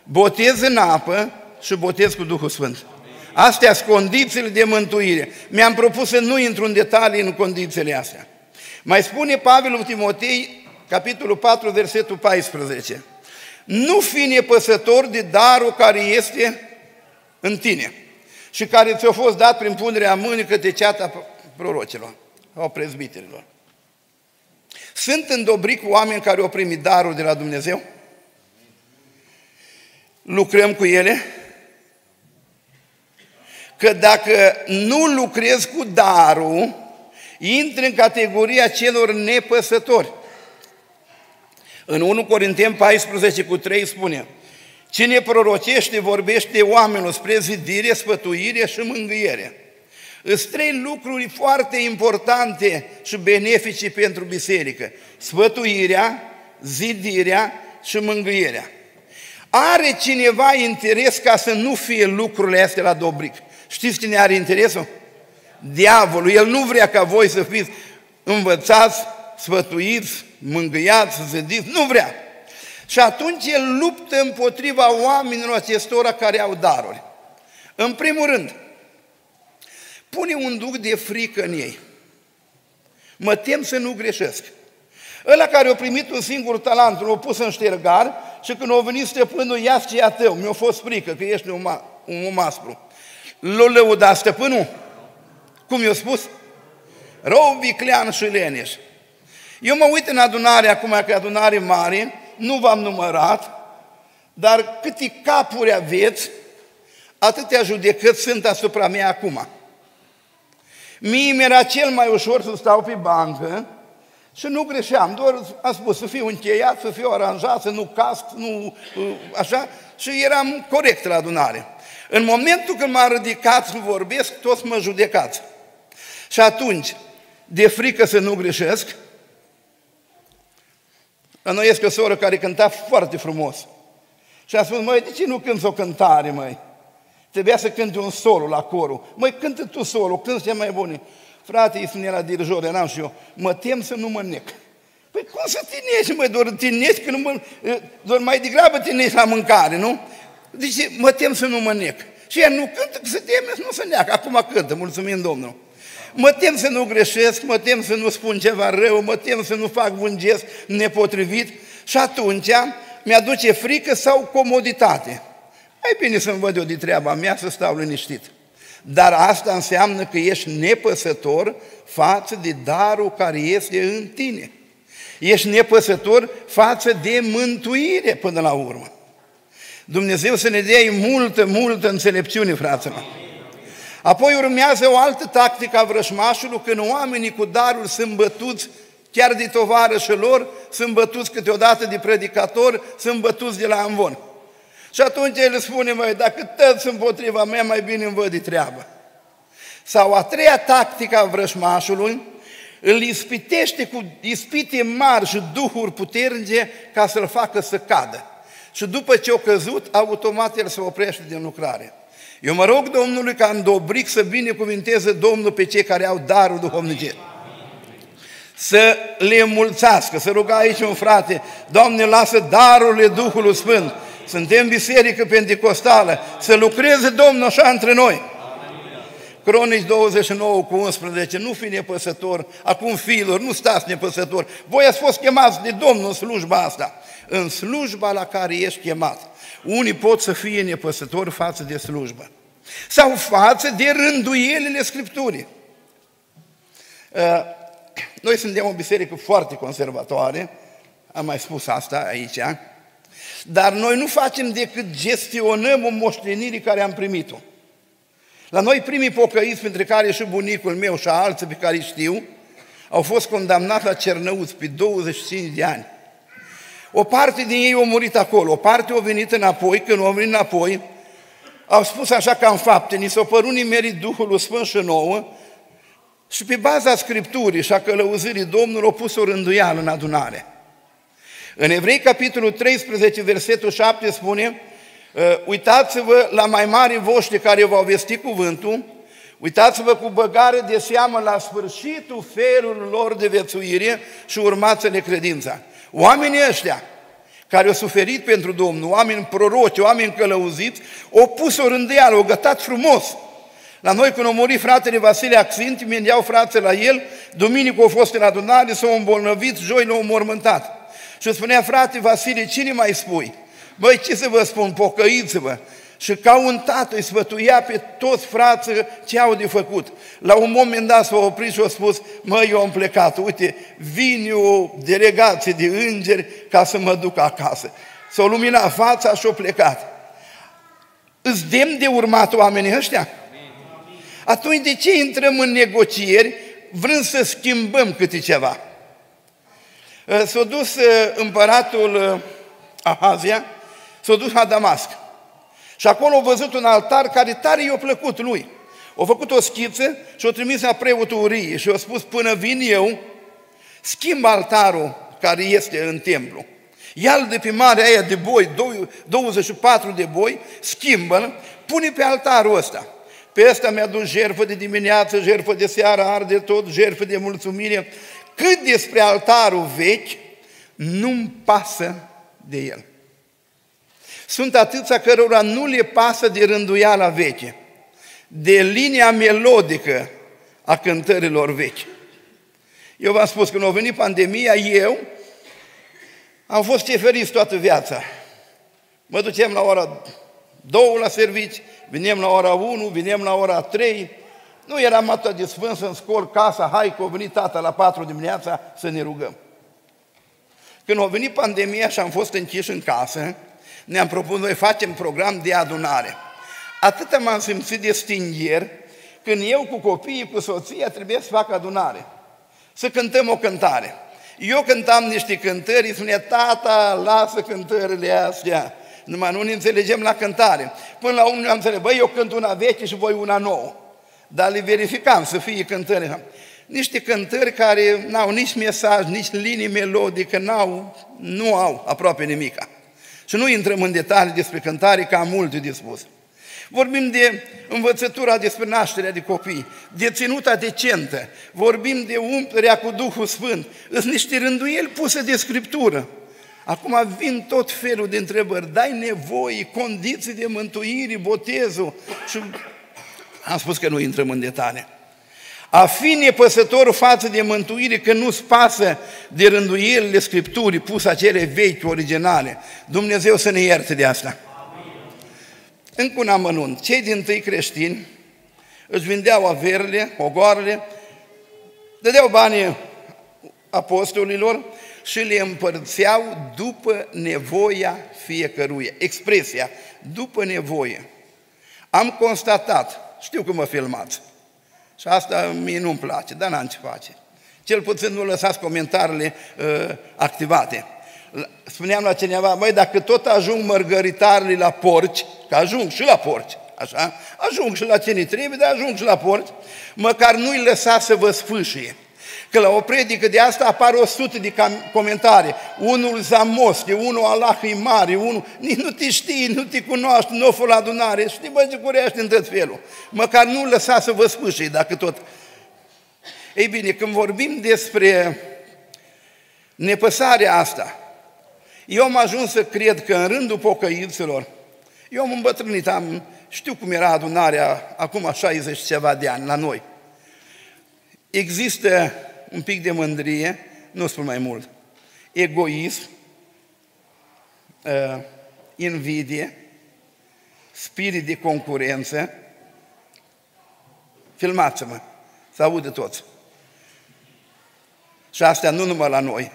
botez în apă și botez cu Duhul Sfânt. Astea sunt condițiile de mântuire. Mi-am propus să nu intru în detalii în condițiile astea. Mai spune Pavel Timotei, capitolul 4, versetul 14. Nu fi nepăsător de darul care este în tine și care ți-a fost dat prin punerea mâinii către ceata prorocilor sau prezbiterilor. Sunt îndobrit cu oameni care au primit darul de la Dumnezeu? Lucrăm cu ele? Că dacă nu lucrezi cu darul, intră în categoria celor nepăsători. În 1 Corinteni 14 cu 3 spune, Cine prorocește vorbește oamenilor spre zidire, sfătuire și mângâiere. Sunt trei lucruri foarte importante și benefice pentru biserică. Sfătuirea, zidirea și mângâierea. Are cineva interes ca să nu fie lucrurile astea la Dobric? Știți cine are interesul? Diavolul. El nu vrea ca voi să fiți învățați, sfătuiți, mângâiați, zidiți. Nu vrea. Și atunci el luptă împotriva oamenilor acestora care au daruri. În primul rând, pune un duc de frică în ei. Mă tem să nu greșesc. Ăla care a primit un singur talent, l-a pus în ștergar și când a venit stăpânul, ia ce a tău, mi-a fost frică că ești un, ma, un om aspru. L-a lăudat stăpânul? Cum i-a spus? Rău, viclean și leneș. Eu mă uit în adunare acum, că e adunare mare, nu v-am numărat, dar câte capuri aveți, atâtea judecăți sunt asupra mea acum. Mie mi-era cel mai ușor să stau pe bancă și nu greșeam, doar am spus să fiu încheiat, să fiu aranjat, să nu casc, nu așa, și eram corect la adunare. În momentul când m-am ridicat să vorbesc, toți mă judecați. Și atunci, de frică să nu greșesc, la noi este o soră care cânta foarte frumos. Și a spus, măi, de ce nu cânti o cântare, măi? Trebuia să cânti un solo la corul. Măi, cântă tu solo, cânti cea mai bune. Frate, îi spune la dirijor, eram și eu, mă tem să nu mă nec. Păi cum să te neci, măi, doar te neci, că nu mă, doar mai degrabă te neci la mâncare, nu? Deci mă tem să nu mă nec. Și ea nu cântă, că se teme să nu se neacă. Acum cântă, mulțumim Domnul. Mă tem să nu greșesc, mă tem să nu spun ceva rău, mă tem să nu fac un gest nepotrivit și atunci mi-aduce frică sau comoditate. Mai bine să-mi văd eu de treaba mea să stau liniștit. Dar asta înseamnă că ești nepăsător față de darul care este în tine. Ești nepăsător față de mântuire până la urmă. Dumnezeu să ne dea multă, multă înțelepciune, fraților. Apoi urmează o altă tactică a vrășmașului, când oamenii cu darul sunt bătuți chiar de și lor, sunt bătuți câteodată de predicator, sunt bătuți de la amvon. Și atunci el spune, măi, dacă toți sunt împotriva mea, mai bine îmi văd de treabă. Sau a treia tactică a vrășmașului, îl ispitește cu ispite mari și duhuri puternice ca să-l facă să cadă. Și după ce a căzut, automat el se oprește din lucrare. Eu mă rog Domnului ca în Dobric să binecuvinteze Domnul pe cei care au darul duhovnicesc. Să le mulțească, să ruga aici un frate, Doamne, lasă darurile Duhului Sfânt. Suntem biserică pentecostală, să lucreze Domnul așa între noi. Cronici 29 cu 11, nu fi nepăsător, acum fiilor, nu stați nepăsător. Voi ați fost chemați de Domnul în slujba asta, în slujba la care ești chemat. Unii pot să fie nepăsători față de slujbă sau față de rânduielile Scripturii. Uh, noi suntem o biserică foarte conservatoare, am mai spus asta aici, dar noi nu facem decât gestionăm o moștenire care am primit-o. La noi primii pocăiți, între care și bunicul meu și alții pe care știu, au fost condamnați la Cernăuți pe 25 de ani. O parte din ei au murit acolo, o parte au venit înapoi, când au venit înapoi, au spus așa ca în fapte, ni s-au părut nimerit Duhul Sfânt și nouă și pe baza Scripturii și a călăuzirii Domnului au pus o rânduială în adunare. În Evrei, capitolul 13, versetul 7 spune, ă, uitați-vă la mai mari voștri care v-au vestit cuvântul, uitați-vă cu băgare de seamă la sfârșitul felului lor de vețuire și urmați-le credința. Oamenii ăștia care au suferit pentru Domnul, oameni proroci, oameni călăuziți, au pus o rândeală, au gătat frumos. La noi când a murit fratele Vasile Axint, imediau frații la el, duminică au fost în adunare, s-au îmbolnăvit, joi l-au mormântat. Și spunea, frate Vasile, cine mai spui? Băi, ce să vă spun, pocăiți-vă, și ca un tată îi sfătuia pe toți frații ce au de făcut. La un moment dat s-a oprit și a spus, mă, eu am plecat, uite, vine o delegație de îngeri ca să mă duc acasă. S-a luminat fața și a plecat. Îți demn de urmat oamenii ăștia? Atunci de ce intrăm în negocieri? vrând să schimbăm câte ceva. Uh, s-a dus uh, împăratul Ahazia, s-a dus la Damasc. Și acolo a văzut un altar care tare i-a plăcut lui. A făcut o schiță și a trimis la preotul Urie și a spus, până vin eu, schimb altarul care este în templu. Ia-l de pe marea aia de boi, 24 de boi, schimbă-l, pune pe altarul ăsta. Pe ăsta mi-a dus jertfă de dimineață, jertfă de seară, arde tot, jertfă de mulțumire. Cât despre altarul vechi, nu-mi pasă de el. Sunt atâția cărora nu le pasă de rânduiala veche, de linia melodică a cântărilor vechi. Eu v-am spus, când a venit pandemia, eu am fost ceferit toată viața. Mă ducem la ora 2 la servici, vinem la ora 1, vinem la ora 3. Nu eram atât de sfânt să-mi scol casa, hai că a venit tata la 4 dimineața să ne rugăm. Când a venit pandemia și am fost închiși în casă, ne-am propus, noi facem program de adunare. Atât m-am simțit de stingher când eu cu copiii, cu soția, trebuie să fac adunare. Să cântăm o cântare. Eu cântam niște cântări, îi spunea, tata, lasă cântările astea. Numai nu ne înțelegem la cântare. Până la unul am înțeles, băi, eu cânt una veche și voi una nouă. Dar le verificam să fie cântări. Niște cântări care n-au nici mesaj, nici linii melodică, n-au, nu au aproape nimica. Și nu intrăm în detalii despre cântare, că am multe de spus. Vorbim de învățătura despre nașterea de copii, de ținuta decentă, vorbim de umplerea cu Duhul Sfânt, sunt niște rânduieli puse de Scriptură. Acum vin tot felul de întrebări, dai nevoi, condiții de mântuire, botezul și am spus că nu intrăm în detalii. A fi nepăsător față de mântuire, că nu-ți pasă de rânduielile Scripturii pus acele vechi, originale. Dumnezeu să ne ierte de asta. Încă un amănunt. Cei din tâi creștini își vindeau averile, ogoarele, dădeau banii apostolilor și le împărțeau după nevoia fiecăruia. Expresia, după nevoie. Am constatat, știu că mă filmați, și asta mie nu-mi place, dar n-am ce face. Cel puțin nu lăsați comentariile uh, activate. Spuneam la cineva, măi, dacă tot ajung mărgăritarele la porci, că ajung și la porci, așa, ajung și la cine trebuie, dar ajung și la porci, măcar nu-i lăsa să vă sfâșie. Că la o predică de asta apar o sută de comentarii. Unul zamosche, unul Allah e mare, unul nici nu te știi, nu te cunoști, nu o la adunare, știi, bă, ce curește în tot felul. Măcar nu lăsa să vă sfâșie, dacă tot... Ei bine, când vorbim despre nepăsarea asta, eu am ajuns să cred că în rândul pocăinților, eu am îmbătrânit, am, știu cum era adunarea acum 60 ceva de ani la noi. Există un pic de mândrie, nu spun mai mult, egoism, uh, invidie, spirit de concurență. Filmați-mă, să audă toți. Și astea nu numai la noi.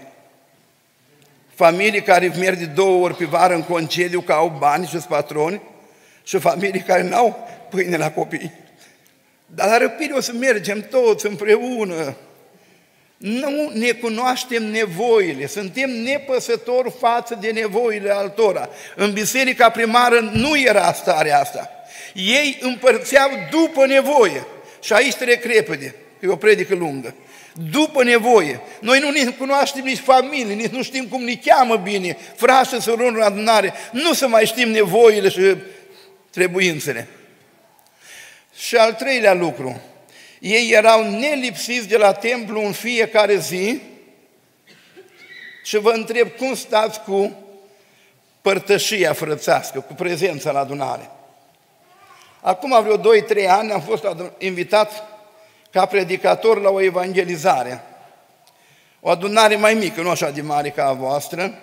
Familii care merg de două ori pe vară în concediu, că au bani și patroni, și familii care n-au pâine la copii. Dar la răpire o să mergem toți împreună. Nu ne cunoaștem nevoile, suntem nepăsători față de nevoile altora. În biserica primară nu era starea asta. Ei împărțeau după nevoie. Și aici trec repede, că e o predică lungă. După nevoie. Noi nu ne cunoaștem nici familie, nici nu știm cum ne cheamă bine, frați și surori în adunare. Nu să mai știm nevoile și trebuințele. Și al treilea lucru, ei erau nelipsiți de la templu în fiecare zi și vă întreb cum stați cu părtășia frățească, cu prezența la adunare. Acum vreo 2-3 ani am fost invitat ca predicator la o evangelizare. O adunare mai mică, nu așa de mare ca a voastră.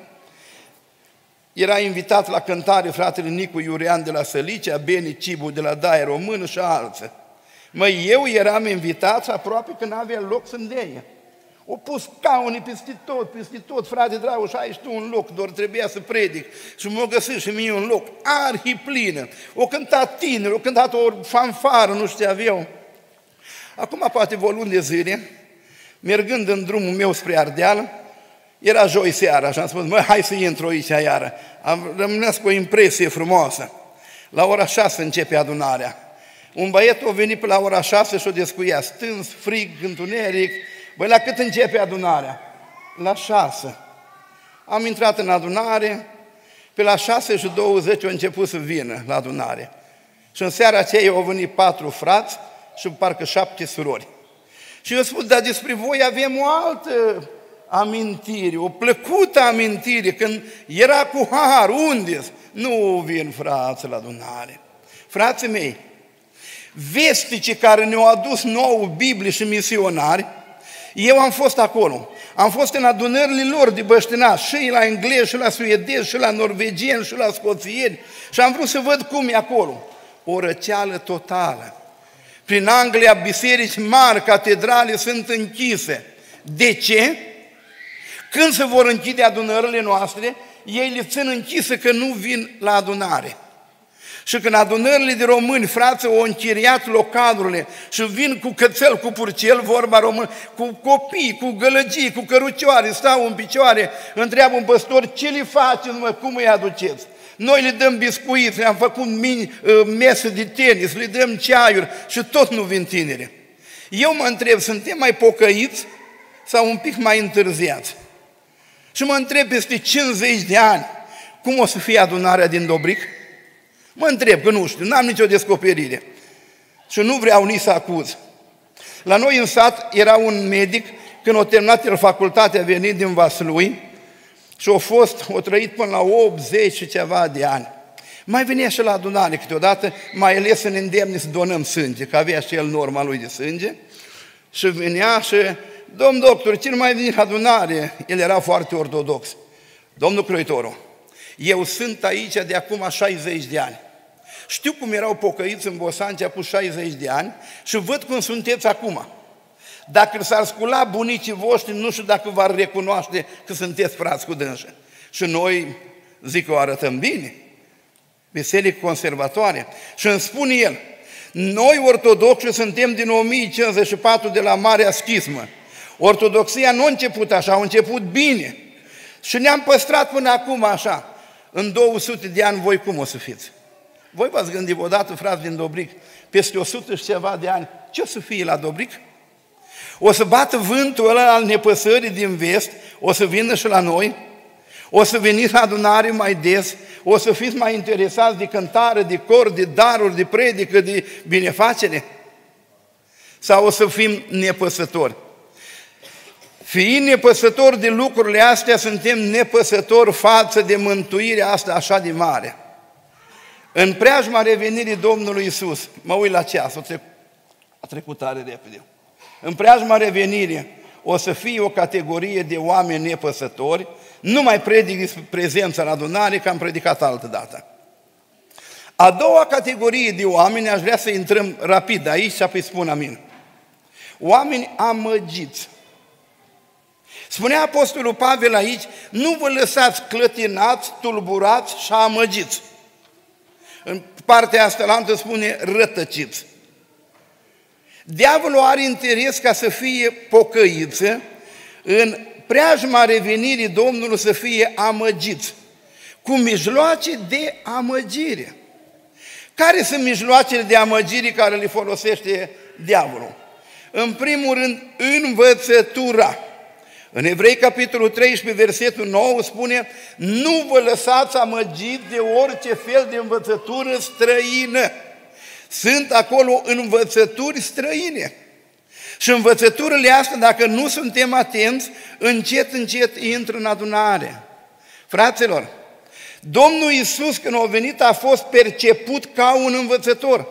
Era invitat la cântare fratele Nicu Iurean de la Sălicea, Beni Cibu de la Daie Română și alții. Măi, eu eram invitat și aproape că n-avea loc să-mi deie. O pus caune peste tot, peste tot, frate dragul, și ai tu un loc, doar trebuia să predic. Și m-a găsit și mie un loc, arhiplină. O cântat tineri, o cântat o fanfară, nu știu ce aveau. Acum, poate, o luni de zile, Mergând în drumul meu spre Ardeal, era joi seara și am spus, mă, hai să intru aici iară. Am rămânes cu o impresie frumoasă. La ora șase începe adunarea. Un băiet a venit pe la ora șase și o descuia, stâns, frig, întuneric. Băi, la cât începe adunarea? La șase. Am intrat în adunare, pe la șase și 20 au început să vină la adunare. Și în seara aceea au venit patru frați și parcă șapte surori. Și eu spun, dar despre voi avem o altă amintire, o plăcută amintire, când era cu har, unde Nu vin frați la adunare. Frații mei, vestice care ne-au adus nouă Biblie și misionari, eu am fost acolo. Am fost în adunările lor de băștinați, și la englezi, și la suedezi, și la norvegieni, și la scoțieni. Și am vrut să văd cum e acolo. O răceală totală. Prin Anglia, biserici mari, catedrale sunt închise. De ce? Când se vor închide adunările noastre, ei le țin închise că nu vin la adunare. Și când adunările de români, frață, au închiriat localurile și vin cu cățel, cu purcel, vorba român, cu copii, cu gălăgii, cu cărucioare, stau în picioare, întreabă un păstor, ce le faceți, mă, cum îi aduceți? Noi le dăm biscuiți, le-am făcut mini, uh, mese de tenis, le dăm ceaiuri și tot nu vin tineri. Eu mă întreb, suntem mai pocăiți sau un pic mai întârziați? Și mă întreb peste 50 de ani, cum o să fie adunarea din Dobric? Mă întreb, că nu știu, n-am nicio descoperire. Și nu vreau nici să acuz. La noi în sat era un medic, când a terminat el facultatea, a venit din Vaslui și a fost, a trăit până la 80 și ceva de ani. Mai venea și la adunare câteodată, mai ales în îndemne să donăm sânge, că avea și el norma lui de sânge. Și venea și, domn doctor, cine mai vine la adunare? El era foarte ortodox. Domnul Croitoru, eu sunt aici de acum 60 de ani. Știu cum erau pocăiți în Bosancea cu 60 de ani și văd cum sunteți acum. Dacă s-ar scula bunicii voștri, nu știu dacă v-ar recunoaște că sunteți frați cu dânsă. Și noi, zic că o arătăm bine, biserică conservatoare. Și îmi spune el, noi ortodoxi suntem din 1054 de la Marea Schismă. Ortodoxia nu a început așa, a început bine. Și ne-am păstrat până acum așa. În 200 de ani voi cum o să fiți? Voi v-ați gândit odată, frați din Dobric, peste 100 și ceva de ani, ce o să fie la Dobric? O să bată vântul ăla al nepăsării din vest, o să vină și la noi, o să veniți la adunare mai des, o să fiți mai interesați de cântare, de cor, de daruri, de predică, de binefacere? Sau o să fim nepăsători? Fiind nepăsători de lucrurile astea, suntem nepăsători față de mântuirea asta așa de mare. În preajma revenirii Domnului Isus, mă uit la ceas, a trecut, a trecut tare repede. În preajma revenirii o să fie o categorie de oameni nepăsători, nu mai predic prezența în adunare, că am predicat altă dată. A doua categorie de oameni, aș vrea să intrăm rapid aici și apoi spun amin. Oameni amăgiți. Spunea Apostolul Pavel aici, nu vă lăsați clătinați, tulburați și amăgiți. În partea asta la spune rătăciți. Diavolul are interes ca să fie pocăiță, în preajma revenirii Domnului să fie amăgiți, cu mijloace de amăgire. Care sunt mijloacele de amăgire care le folosește diavolul? În primul rând, învățătura. În Evrei, capitolul 13, versetul 9, spune Nu vă lăsați amăgit de orice fel de învățătură străină. Sunt acolo învățături străine. Și învățăturile astea, dacă nu suntem atenți, încet, încet intră în adunare. Fraților, Domnul Iisus când a venit a fost perceput ca un învățător.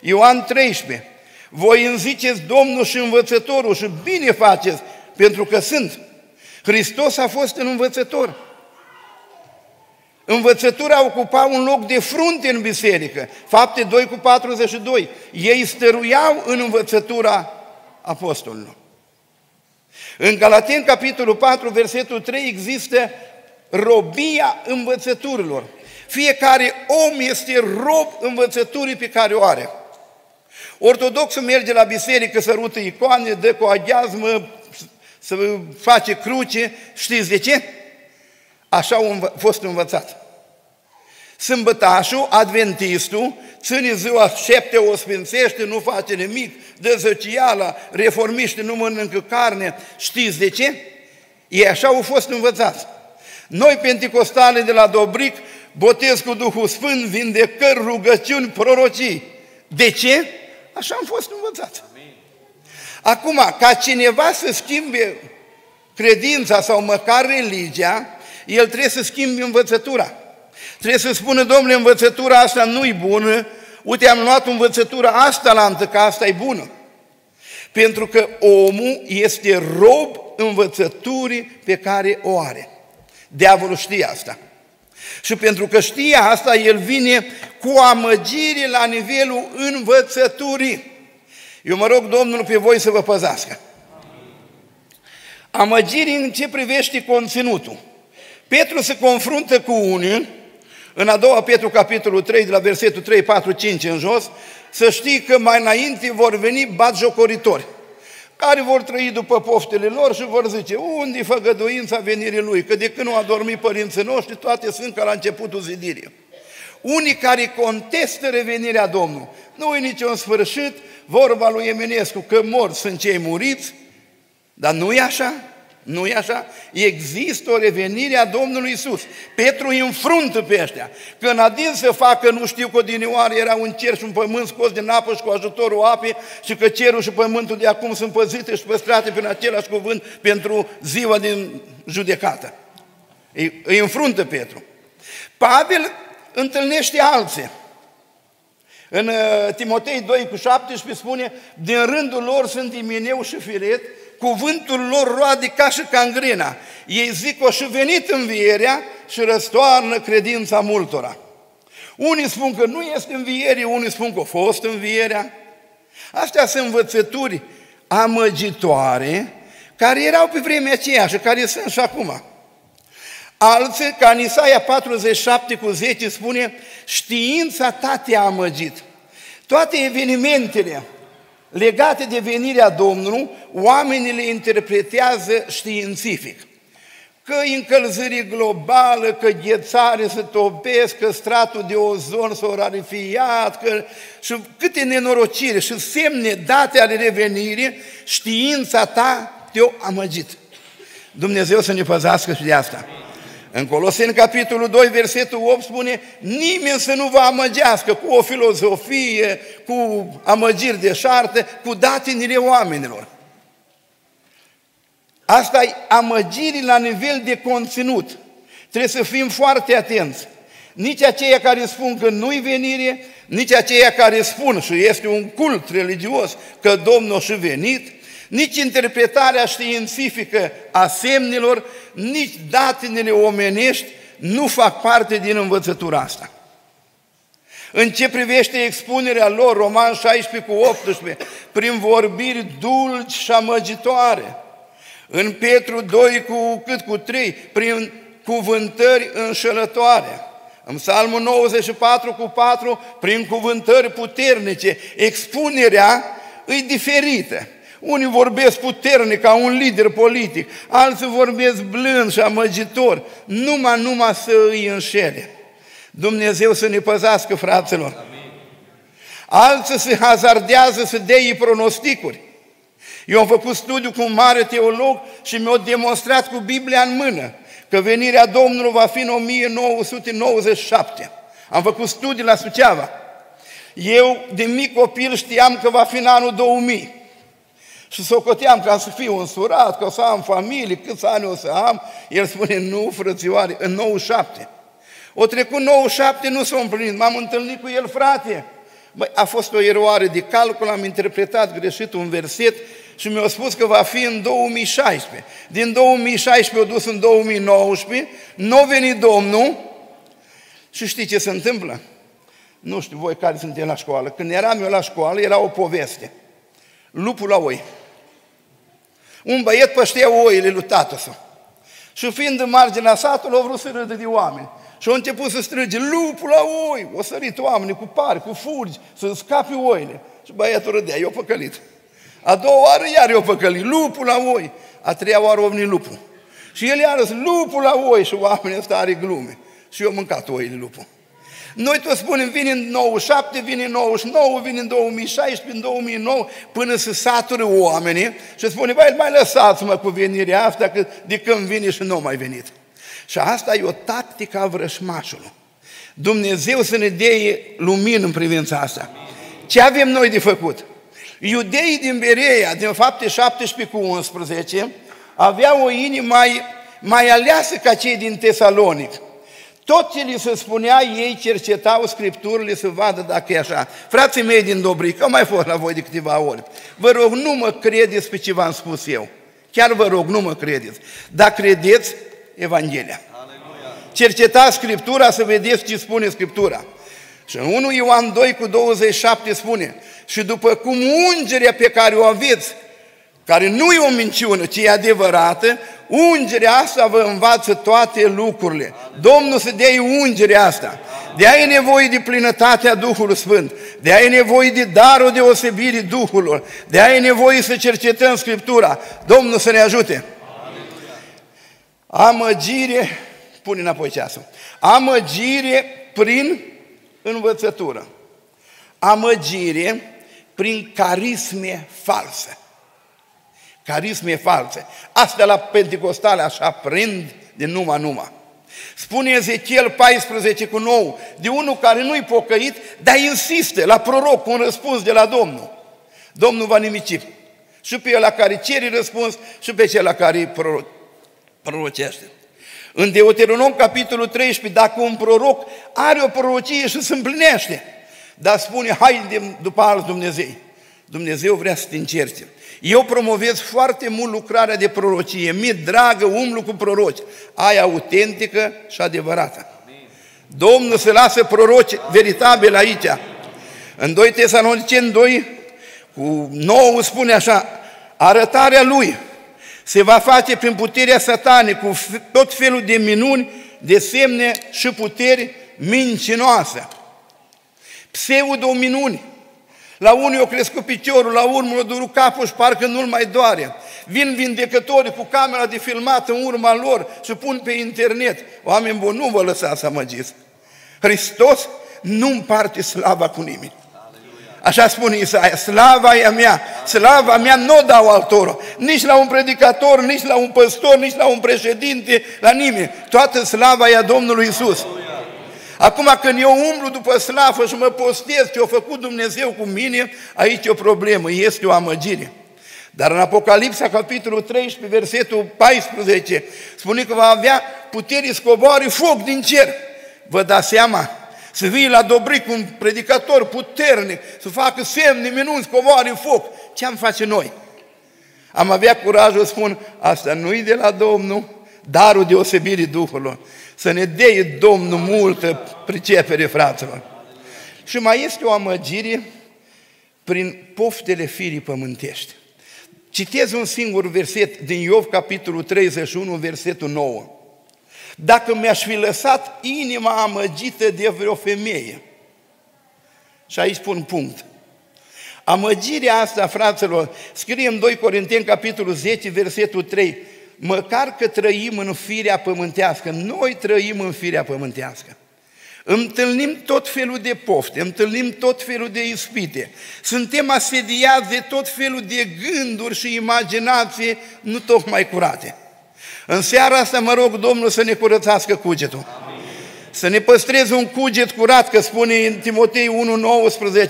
Ioan 13. Voi îmi ziceți Domnul și învățătorul și bine faceți, pentru că sunt. Hristos a fost un învățător. Învățătura ocupa un loc de frunte în biserică. Fapte 2 cu 42. Ei stăruiau în învățătura apostolilor. În Galaten, capitolul 4, versetul 3, există robia învățăturilor. Fiecare om este rob învățăturii pe care o are. Ortodoxul merge la biserică, sărută icoane, dă cu aghiazmă, să face cruce. Știți de ce? Așa a fost învățat. Sâmbătașul, adventistul, ține ziua șepte, o sfințește, nu face nimic, dă zăciala, reformiște, nu mănâncă carne. Știți de ce? Ei așa au fost învățați. Noi, penticostale de la Dobric, botez cu Duhul Sfânt, vindecări, rugăciuni, prorocii. De ce? Așa am fost învățați. Acum, ca cineva să schimbe credința sau măcar religia, el trebuie să schimbe învățătura. Trebuie să spună, domnule, învățătura asta nu-i bună, uite, am luat învățătura asta la că asta e bună. Pentru că omul este rob învățăturii pe care o are. Diavolul știe asta. Și pentru că știe asta, el vine cu amăgire la nivelul învățăturii. Eu mă rog Domnul pe voi să vă păzească. Amăgiri în ce privește conținutul. Petru se confruntă cu unii, în a doua Petru capitolul 3, de la versetul 3, 4, 5 în jos, să știi că mai înainte vor veni batjocoritori care vor trăi după poftele lor și vor zice, unde e făgăduința venirii Lui? Că de când nu a dormit părinții noștri, toate sunt ca la începutul zidirii. Unii care contestă revenirea Domnului. Nu e niciun sfârșit, vorba lui Eminescu, că morți sunt cei muriți, dar nu e așa nu e așa? Există o revenire a Domnului Isus. Petru îi înfruntă pe ăștia. Când adin să facă, nu știu că din oare era un cer și un pământ scos din apă și cu ajutorul apei și că cerul și pământul de acum sunt păzite și păstrate prin același cuvânt pentru ziua din judecată. Îi, îi înfruntă Petru. Pavel întâlnește alții. În uh, Timotei 2 cu 17 spune, din rândul lor sunt Imineu și Firet, cuvântul lor roade ca și cangrena. Ei zic o și venit învierea și răstoarnă credința multora. Unii spun că nu este învierie, unii spun că a fost învierea. Astea sunt învățături amăgitoare care erau pe vremea aceea și care sunt și acum. Alții, ca în Isaia 47 cu 10 spune, știința ta te-a amăgit. Toate evenimentele legate de venirea Domnului, oamenii le interpretează științific. Că încălzire globală, că ghețare se topesc, că stratul de ozon s-a rarifiat, că... și câte nenorocire și semne date ale revenirii, știința ta te-a amăgit. Dumnezeu să ne păzească și de asta. În Coloseni, capitolul 2, versetul 8 spune nimeni să nu vă amăgească cu o filozofie, cu amăgiri de șarte, cu datinile oamenilor. Asta e amăgiri la nivel de conținut. Trebuie să fim foarte atenți. Nici aceia care spun că nu-i venire, nici aceia care spun și este un cult religios că Domnul și venit, nici interpretarea științifică a semnelor, nici datinele omenești nu fac parte din învățătura asta. În ce privește expunerea lor, Roman 16 cu 18, prin vorbiri dulci și amăgitoare, în Petru 2 cu cât cu 3, prin cuvântări înșelătoare, în Psalmul 94 cu 4, prin cuvântări puternice, expunerea îi diferită. Unii vorbesc puternic ca un lider politic, alții vorbesc blând și amăgitor, numai, numai să îi înșele. Dumnezeu să ne păzească, fraților. Amin. Alții se hazardează să dea pronosticuri. Eu am făcut studiu cu un mare teolog și mi-a demonstrat cu Biblia în mână că venirea Domnului va fi în 1997. Am făcut studii la Suceava. Eu, de mic copil, știam că va fi în anul 2000. Și socoteam ca să fiu însurat, ca să am familie, câți ani o să am. El spune, nu, frățioare, în 97. O trecut 97, nu s-a împlinit. M-am întâlnit cu el, frate. Băi, a fost o eroare de calcul, am interpretat greșit un verset și mi-a spus că va fi în 2016. Din 2016 a dus în 2019, nu a venit Domnul și știi ce se întâmplă? Nu știu voi care sunteți la școală. Când eram eu la școală, era o poveste. Lupul la oi. Un băiet păștea oile lui tatăl său. Și fiind în marginea satului, au vrut să râdă de oameni. Și au început să strige, lupul la oi! O sărit oamenii cu pari, cu fulgi, să scape oile. Și băiatul râdea, eu păcălit. A doua oară iar eu păcălit, lupul la oi. A treia oară ovni lupul. Și el iară lupul la oi și oamenii ăsta are glume. Și eu am mâncat oile lupul. Noi tot spunem, vine în 97, vine în 99, vine în 2016, în 2009, până să satură oamenii și spune, băi, mai lăsați-mă cu venirea asta, că de când vine și nu mai venit. Și asta e o tactică a vrășmașului. Dumnezeu să ne dea lumină în privința asta. Ce avem noi de făcut? Iudeii din Bereia, din fapte 17 cu 11, aveau o inimă mai, mai aleasă ca cei din Tesalonic. Tot ce li se spunea, ei cercetau Scripturile să vadă dacă e așa. Frații mei din Dobric, au mai fost la voi de câteva ori. Vă rog, nu mă credeți pe ce v-am spus eu. Chiar vă rog, nu mă credeți. Dar credeți Evanghelia. Aleluia. Cercetați Scriptura să vedeți ce spune Scriptura. Și în 1 Ioan 2 cu 27 spune, și după cum ungerea pe care o aveți, care nu e o minciună, ci e adevărată, ungerea asta vă învață toate lucrurile. Domnul să dea ungerea asta. De aia e nevoie de plinătatea Duhului Sfânt. De aia e nevoie de darul deosebirii Duhului. De aia e nevoie să cercetăm Scriptura. Domnul să ne ajute. Amăgire, pune înapoi ceasul. Amăgire prin învățătură. Amăgire prin carisme false. Carisme false. Astea la Pentecostale așa prind de numai numai. Spune Ezechiel 14 cu 9, de unul care nu-i pocăit, dar insiste la proroc cu un răspuns de la Domnul. Domnul va nimici. Și pe el la care cere răspuns și pe cel la care îi prorocește. În Deuteronom, capitolul 13, dacă un proroc are o prorocie și se împlinește, dar spune, hai de, după alți Dumnezeu. Dumnezeu vrea să te încerce. Eu promovez foarte mult lucrarea de prorocie. Mi-e dragă, umblu cu proroci. Aia autentică și adevărată. Domnul se lasă proroci veritabili aici. În 2 Tesaloniceni 2, cu 9 spune așa, arătarea lui se va face prin puterea satanii, cu tot felul de minuni, de semne și puteri mincinoase. Pseudo-minuni. La unii o crescut piciorul, la urmă o durut capul și parcă nu-l mai doare. Vin vindecătorii cu camera de filmat în urma lor și pun pe internet. Oameni buni, nu vă lăsați să amăgiți. Hristos nu împarte slava cu nimeni. Așa spune Isaia, slava e a mea, slava mea nu o dau altora, nici la un predicator, nici la un păstor, nici la un președinte, la nimeni. Toată slava e a Domnului Isus. Acum când eu umblu după slavă și mă postez ce a făcut Dumnezeu cu mine, aici e o problemă, este o amăgire. Dar în Apocalipsa, capitolul 13, versetul 14, spune că va avea putere scoboare foc din cer. Vă dați seama? Să vii la Dobric un predicator puternic, să facă semne, minunți, scoboare foc. Ce am face noi? Am avea curajul să spun, asta nu-i de la Domnul, darul deosebirii Duhului. Să ne dea Domnul multă pricepere, fraților. Și mai este o amăgire prin poftele firii pământești. Citez un singur verset din Iov, capitolul 31, versetul 9. Dacă mi-aș fi lăsat inima amăgită de vreo femeie, și aici pun punct, Amăgirea asta, fraților, scrie în 2 Corinteni, capitolul 10, versetul 3, măcar că trăim în firea pământească, noi trăim în firea pământească. Întâlnim tot felul de pofte, întâlnim tot felul de ispite, suntem asediați de tot felul de gânduri și imaginații nu tocmai curate. În seara asta mă rog Domnul să ne curățească cugetul. Amin. Să ne păstreze un cuget curat, că spune în Timotei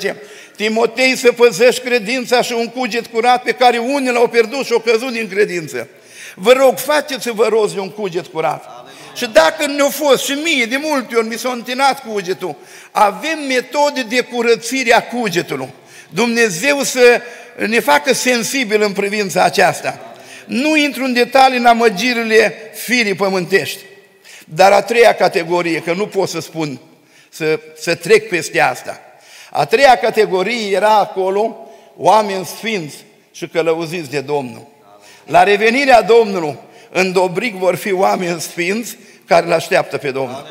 1,19, Timotei să păzești credința și un cuget curat pe care unii l-au pierdut și au căzut din credință. Vă rog, faceți-vă roz de un cuget curat. Amin. Și dacă nu a fost și mie, de multe ori mi s-a întinat cugetul, avem metode de curățire a cugetului. Dumnezeu să ne facă sensibil în privința aceasta. Nu intru în detalii în amăgirile firii pământești. Dar a treia categorie, că nu pot să spun, să, să trec peste asta. A treia categorie era acolo oameni sfinți și călăuziți de Domnul. La revenirea Domnului, în Dobric vor fi oameni sfinți care îl așteaptă pe Domnul.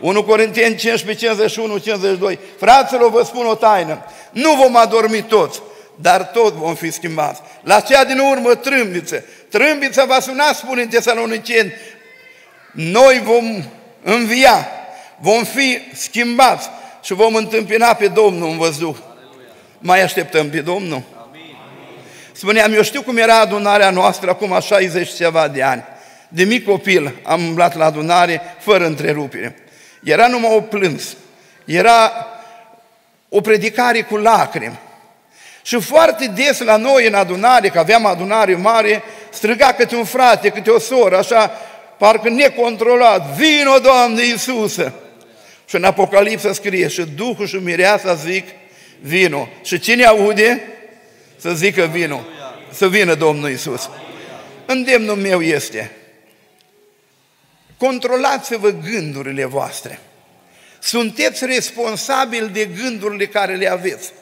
1 Corinteni 15, 51, 52. Fraților, vă spun o taină. Nu vom adormi toți, dar tot vom fi schimbați. La cea din urmă trâmbiță. Trâmbița va suna, spune în Tesaloniceni. Noi vom învia, vom fi schimbați și vom întâmpina pe Domnul în văzduh. Mai așteptăm pe Domnul? Spuneam, eu știu cum era adunarea noastră acum 60 ceva de ani. De mic copil am umblat la adunare fără întrerupere. Era numai o plâns. Era o predicare cu lacrimi. Și foarte des la noi în adunare, că aveam adunare mare, striga câte un frate, câte o soră, așa, parcă necontrolat, vino, Doamne Iisuse! Și în Apocalipsa scrie, și Duhul și Mireasa zic, vino. Și cine aude? Să zică vino. Să vină Domnul Iisus. Îndemnul meu este, controlați-vă gândurile voastre. Sunteți responsabili de gândurile care le aveți.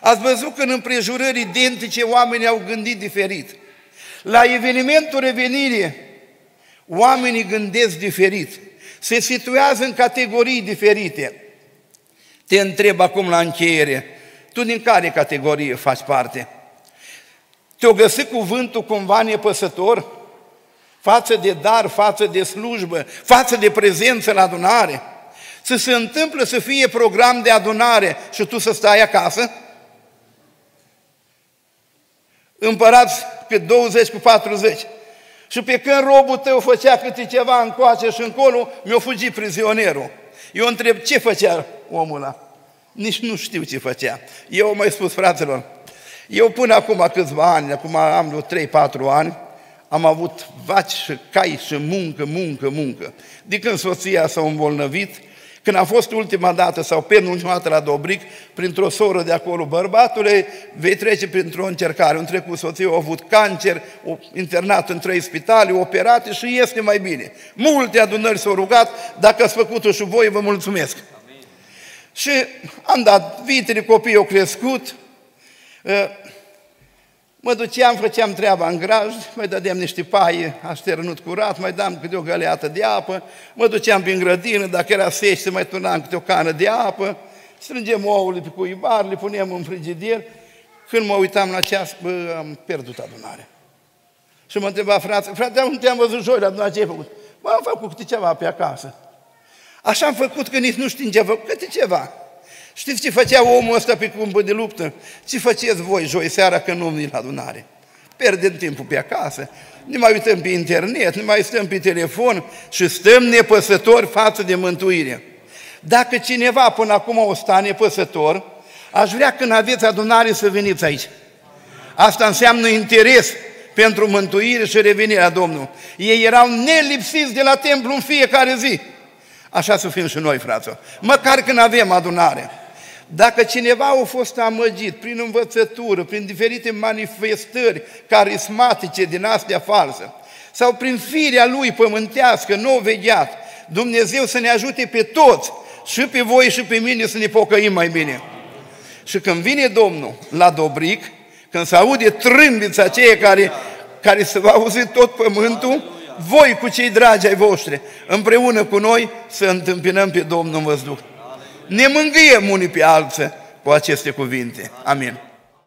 Ați văzut că în împrejurări identice oamenii au gândit diferit. La evenimentul revenirii, oamenii gândesc diferit. Se situează în categorii diferite. Te întreb acum la încheiere, tu din care categorie faci parte? Te-o găsi cuvântul cumva nepăsător? Față de dar, față de slujbă, față de prezență la adunare? Să se întâmplă să fie program de adunare și tu să stai acasă? Împărați pe 20 cu 40. Și pe când robul tău făcea câte ceva încoace și încolo, mi-a fugit prizonierul. Eu întreb ce făcea omul ăla. Nici nu știu ce făcea. Eu mai spus fraților, eu până acum câțiva ani, acum am vreo 3-4 ani, am avut vaci și cai și muncă, muncă, muncă. De când soția s-a îmbolnăvit, când a fost ultima dată sau penultima dată la Dobric, printr-o soră de acolo, bărbatule, vei trece printr-o încercare. Un trecut soția a avut cancer, o internat în trei spitale, operate și este mai bine. Multe adunări s-au rugat, dacă ați făcut-o și voi, vă mulțumesc. Amin. Și am dat vitele, copiii au crescut, Mă duceam, făceam treaba în graj, mai dădeam niște paie așternut curat, mai dam câte o găleată de apă, mă duceam prin grădină, dacă era sește, mai turnam câte o cană de apă, strângem ouăle pe cuibar, le punem în frigider. Când mă uitam la ceas, bă, am pierdut adunarea. Și mă întreba frate, frate, unde te-am văzut joi la adunare, ce ai făcut? Bă, am făcut câte ceva pe acasă. Așa am făcut că nici nu știm ce făcut, câte ceva. Știți ce făcea omul ăsta pe câmpul de luptă? Ce faceți voi joi seara când nu vin la adunare? Pierdem timpul pe acasă, ne mai uităm pe internet, ne mai stăm pe telefon și stăm nepăsători față de mântuire. Dacă cineva până acum o sta nepăsător, aș vrea când aveți adunare să veniți aici. Asta înseamnă interes pentru mântuire și revenirea Domnului. Ei erau nelipsiți de la templu în fiecare zi. Așa să fim și noi, fraților. Măcar când avem adunare. Dacă cineva a fost amăgit prin învățătură, prin diferite manifestări carismatice din astea false, sau prin firea lui pământească, nou vegheat, Dumnezeu să ne ajute pe toți, și pe voi și pe mine să ne pocăim mai bine. Și când vine Domnul la Dobric, când se aude trâmbița aceea care, care se va auzi tot pământul, voi cu cei dragi ai voștri, împreună cu noi să întâmpinăm pe Domnul în văzduh ne mângâiem unii pe alții cu aceste cuvinte. Amin.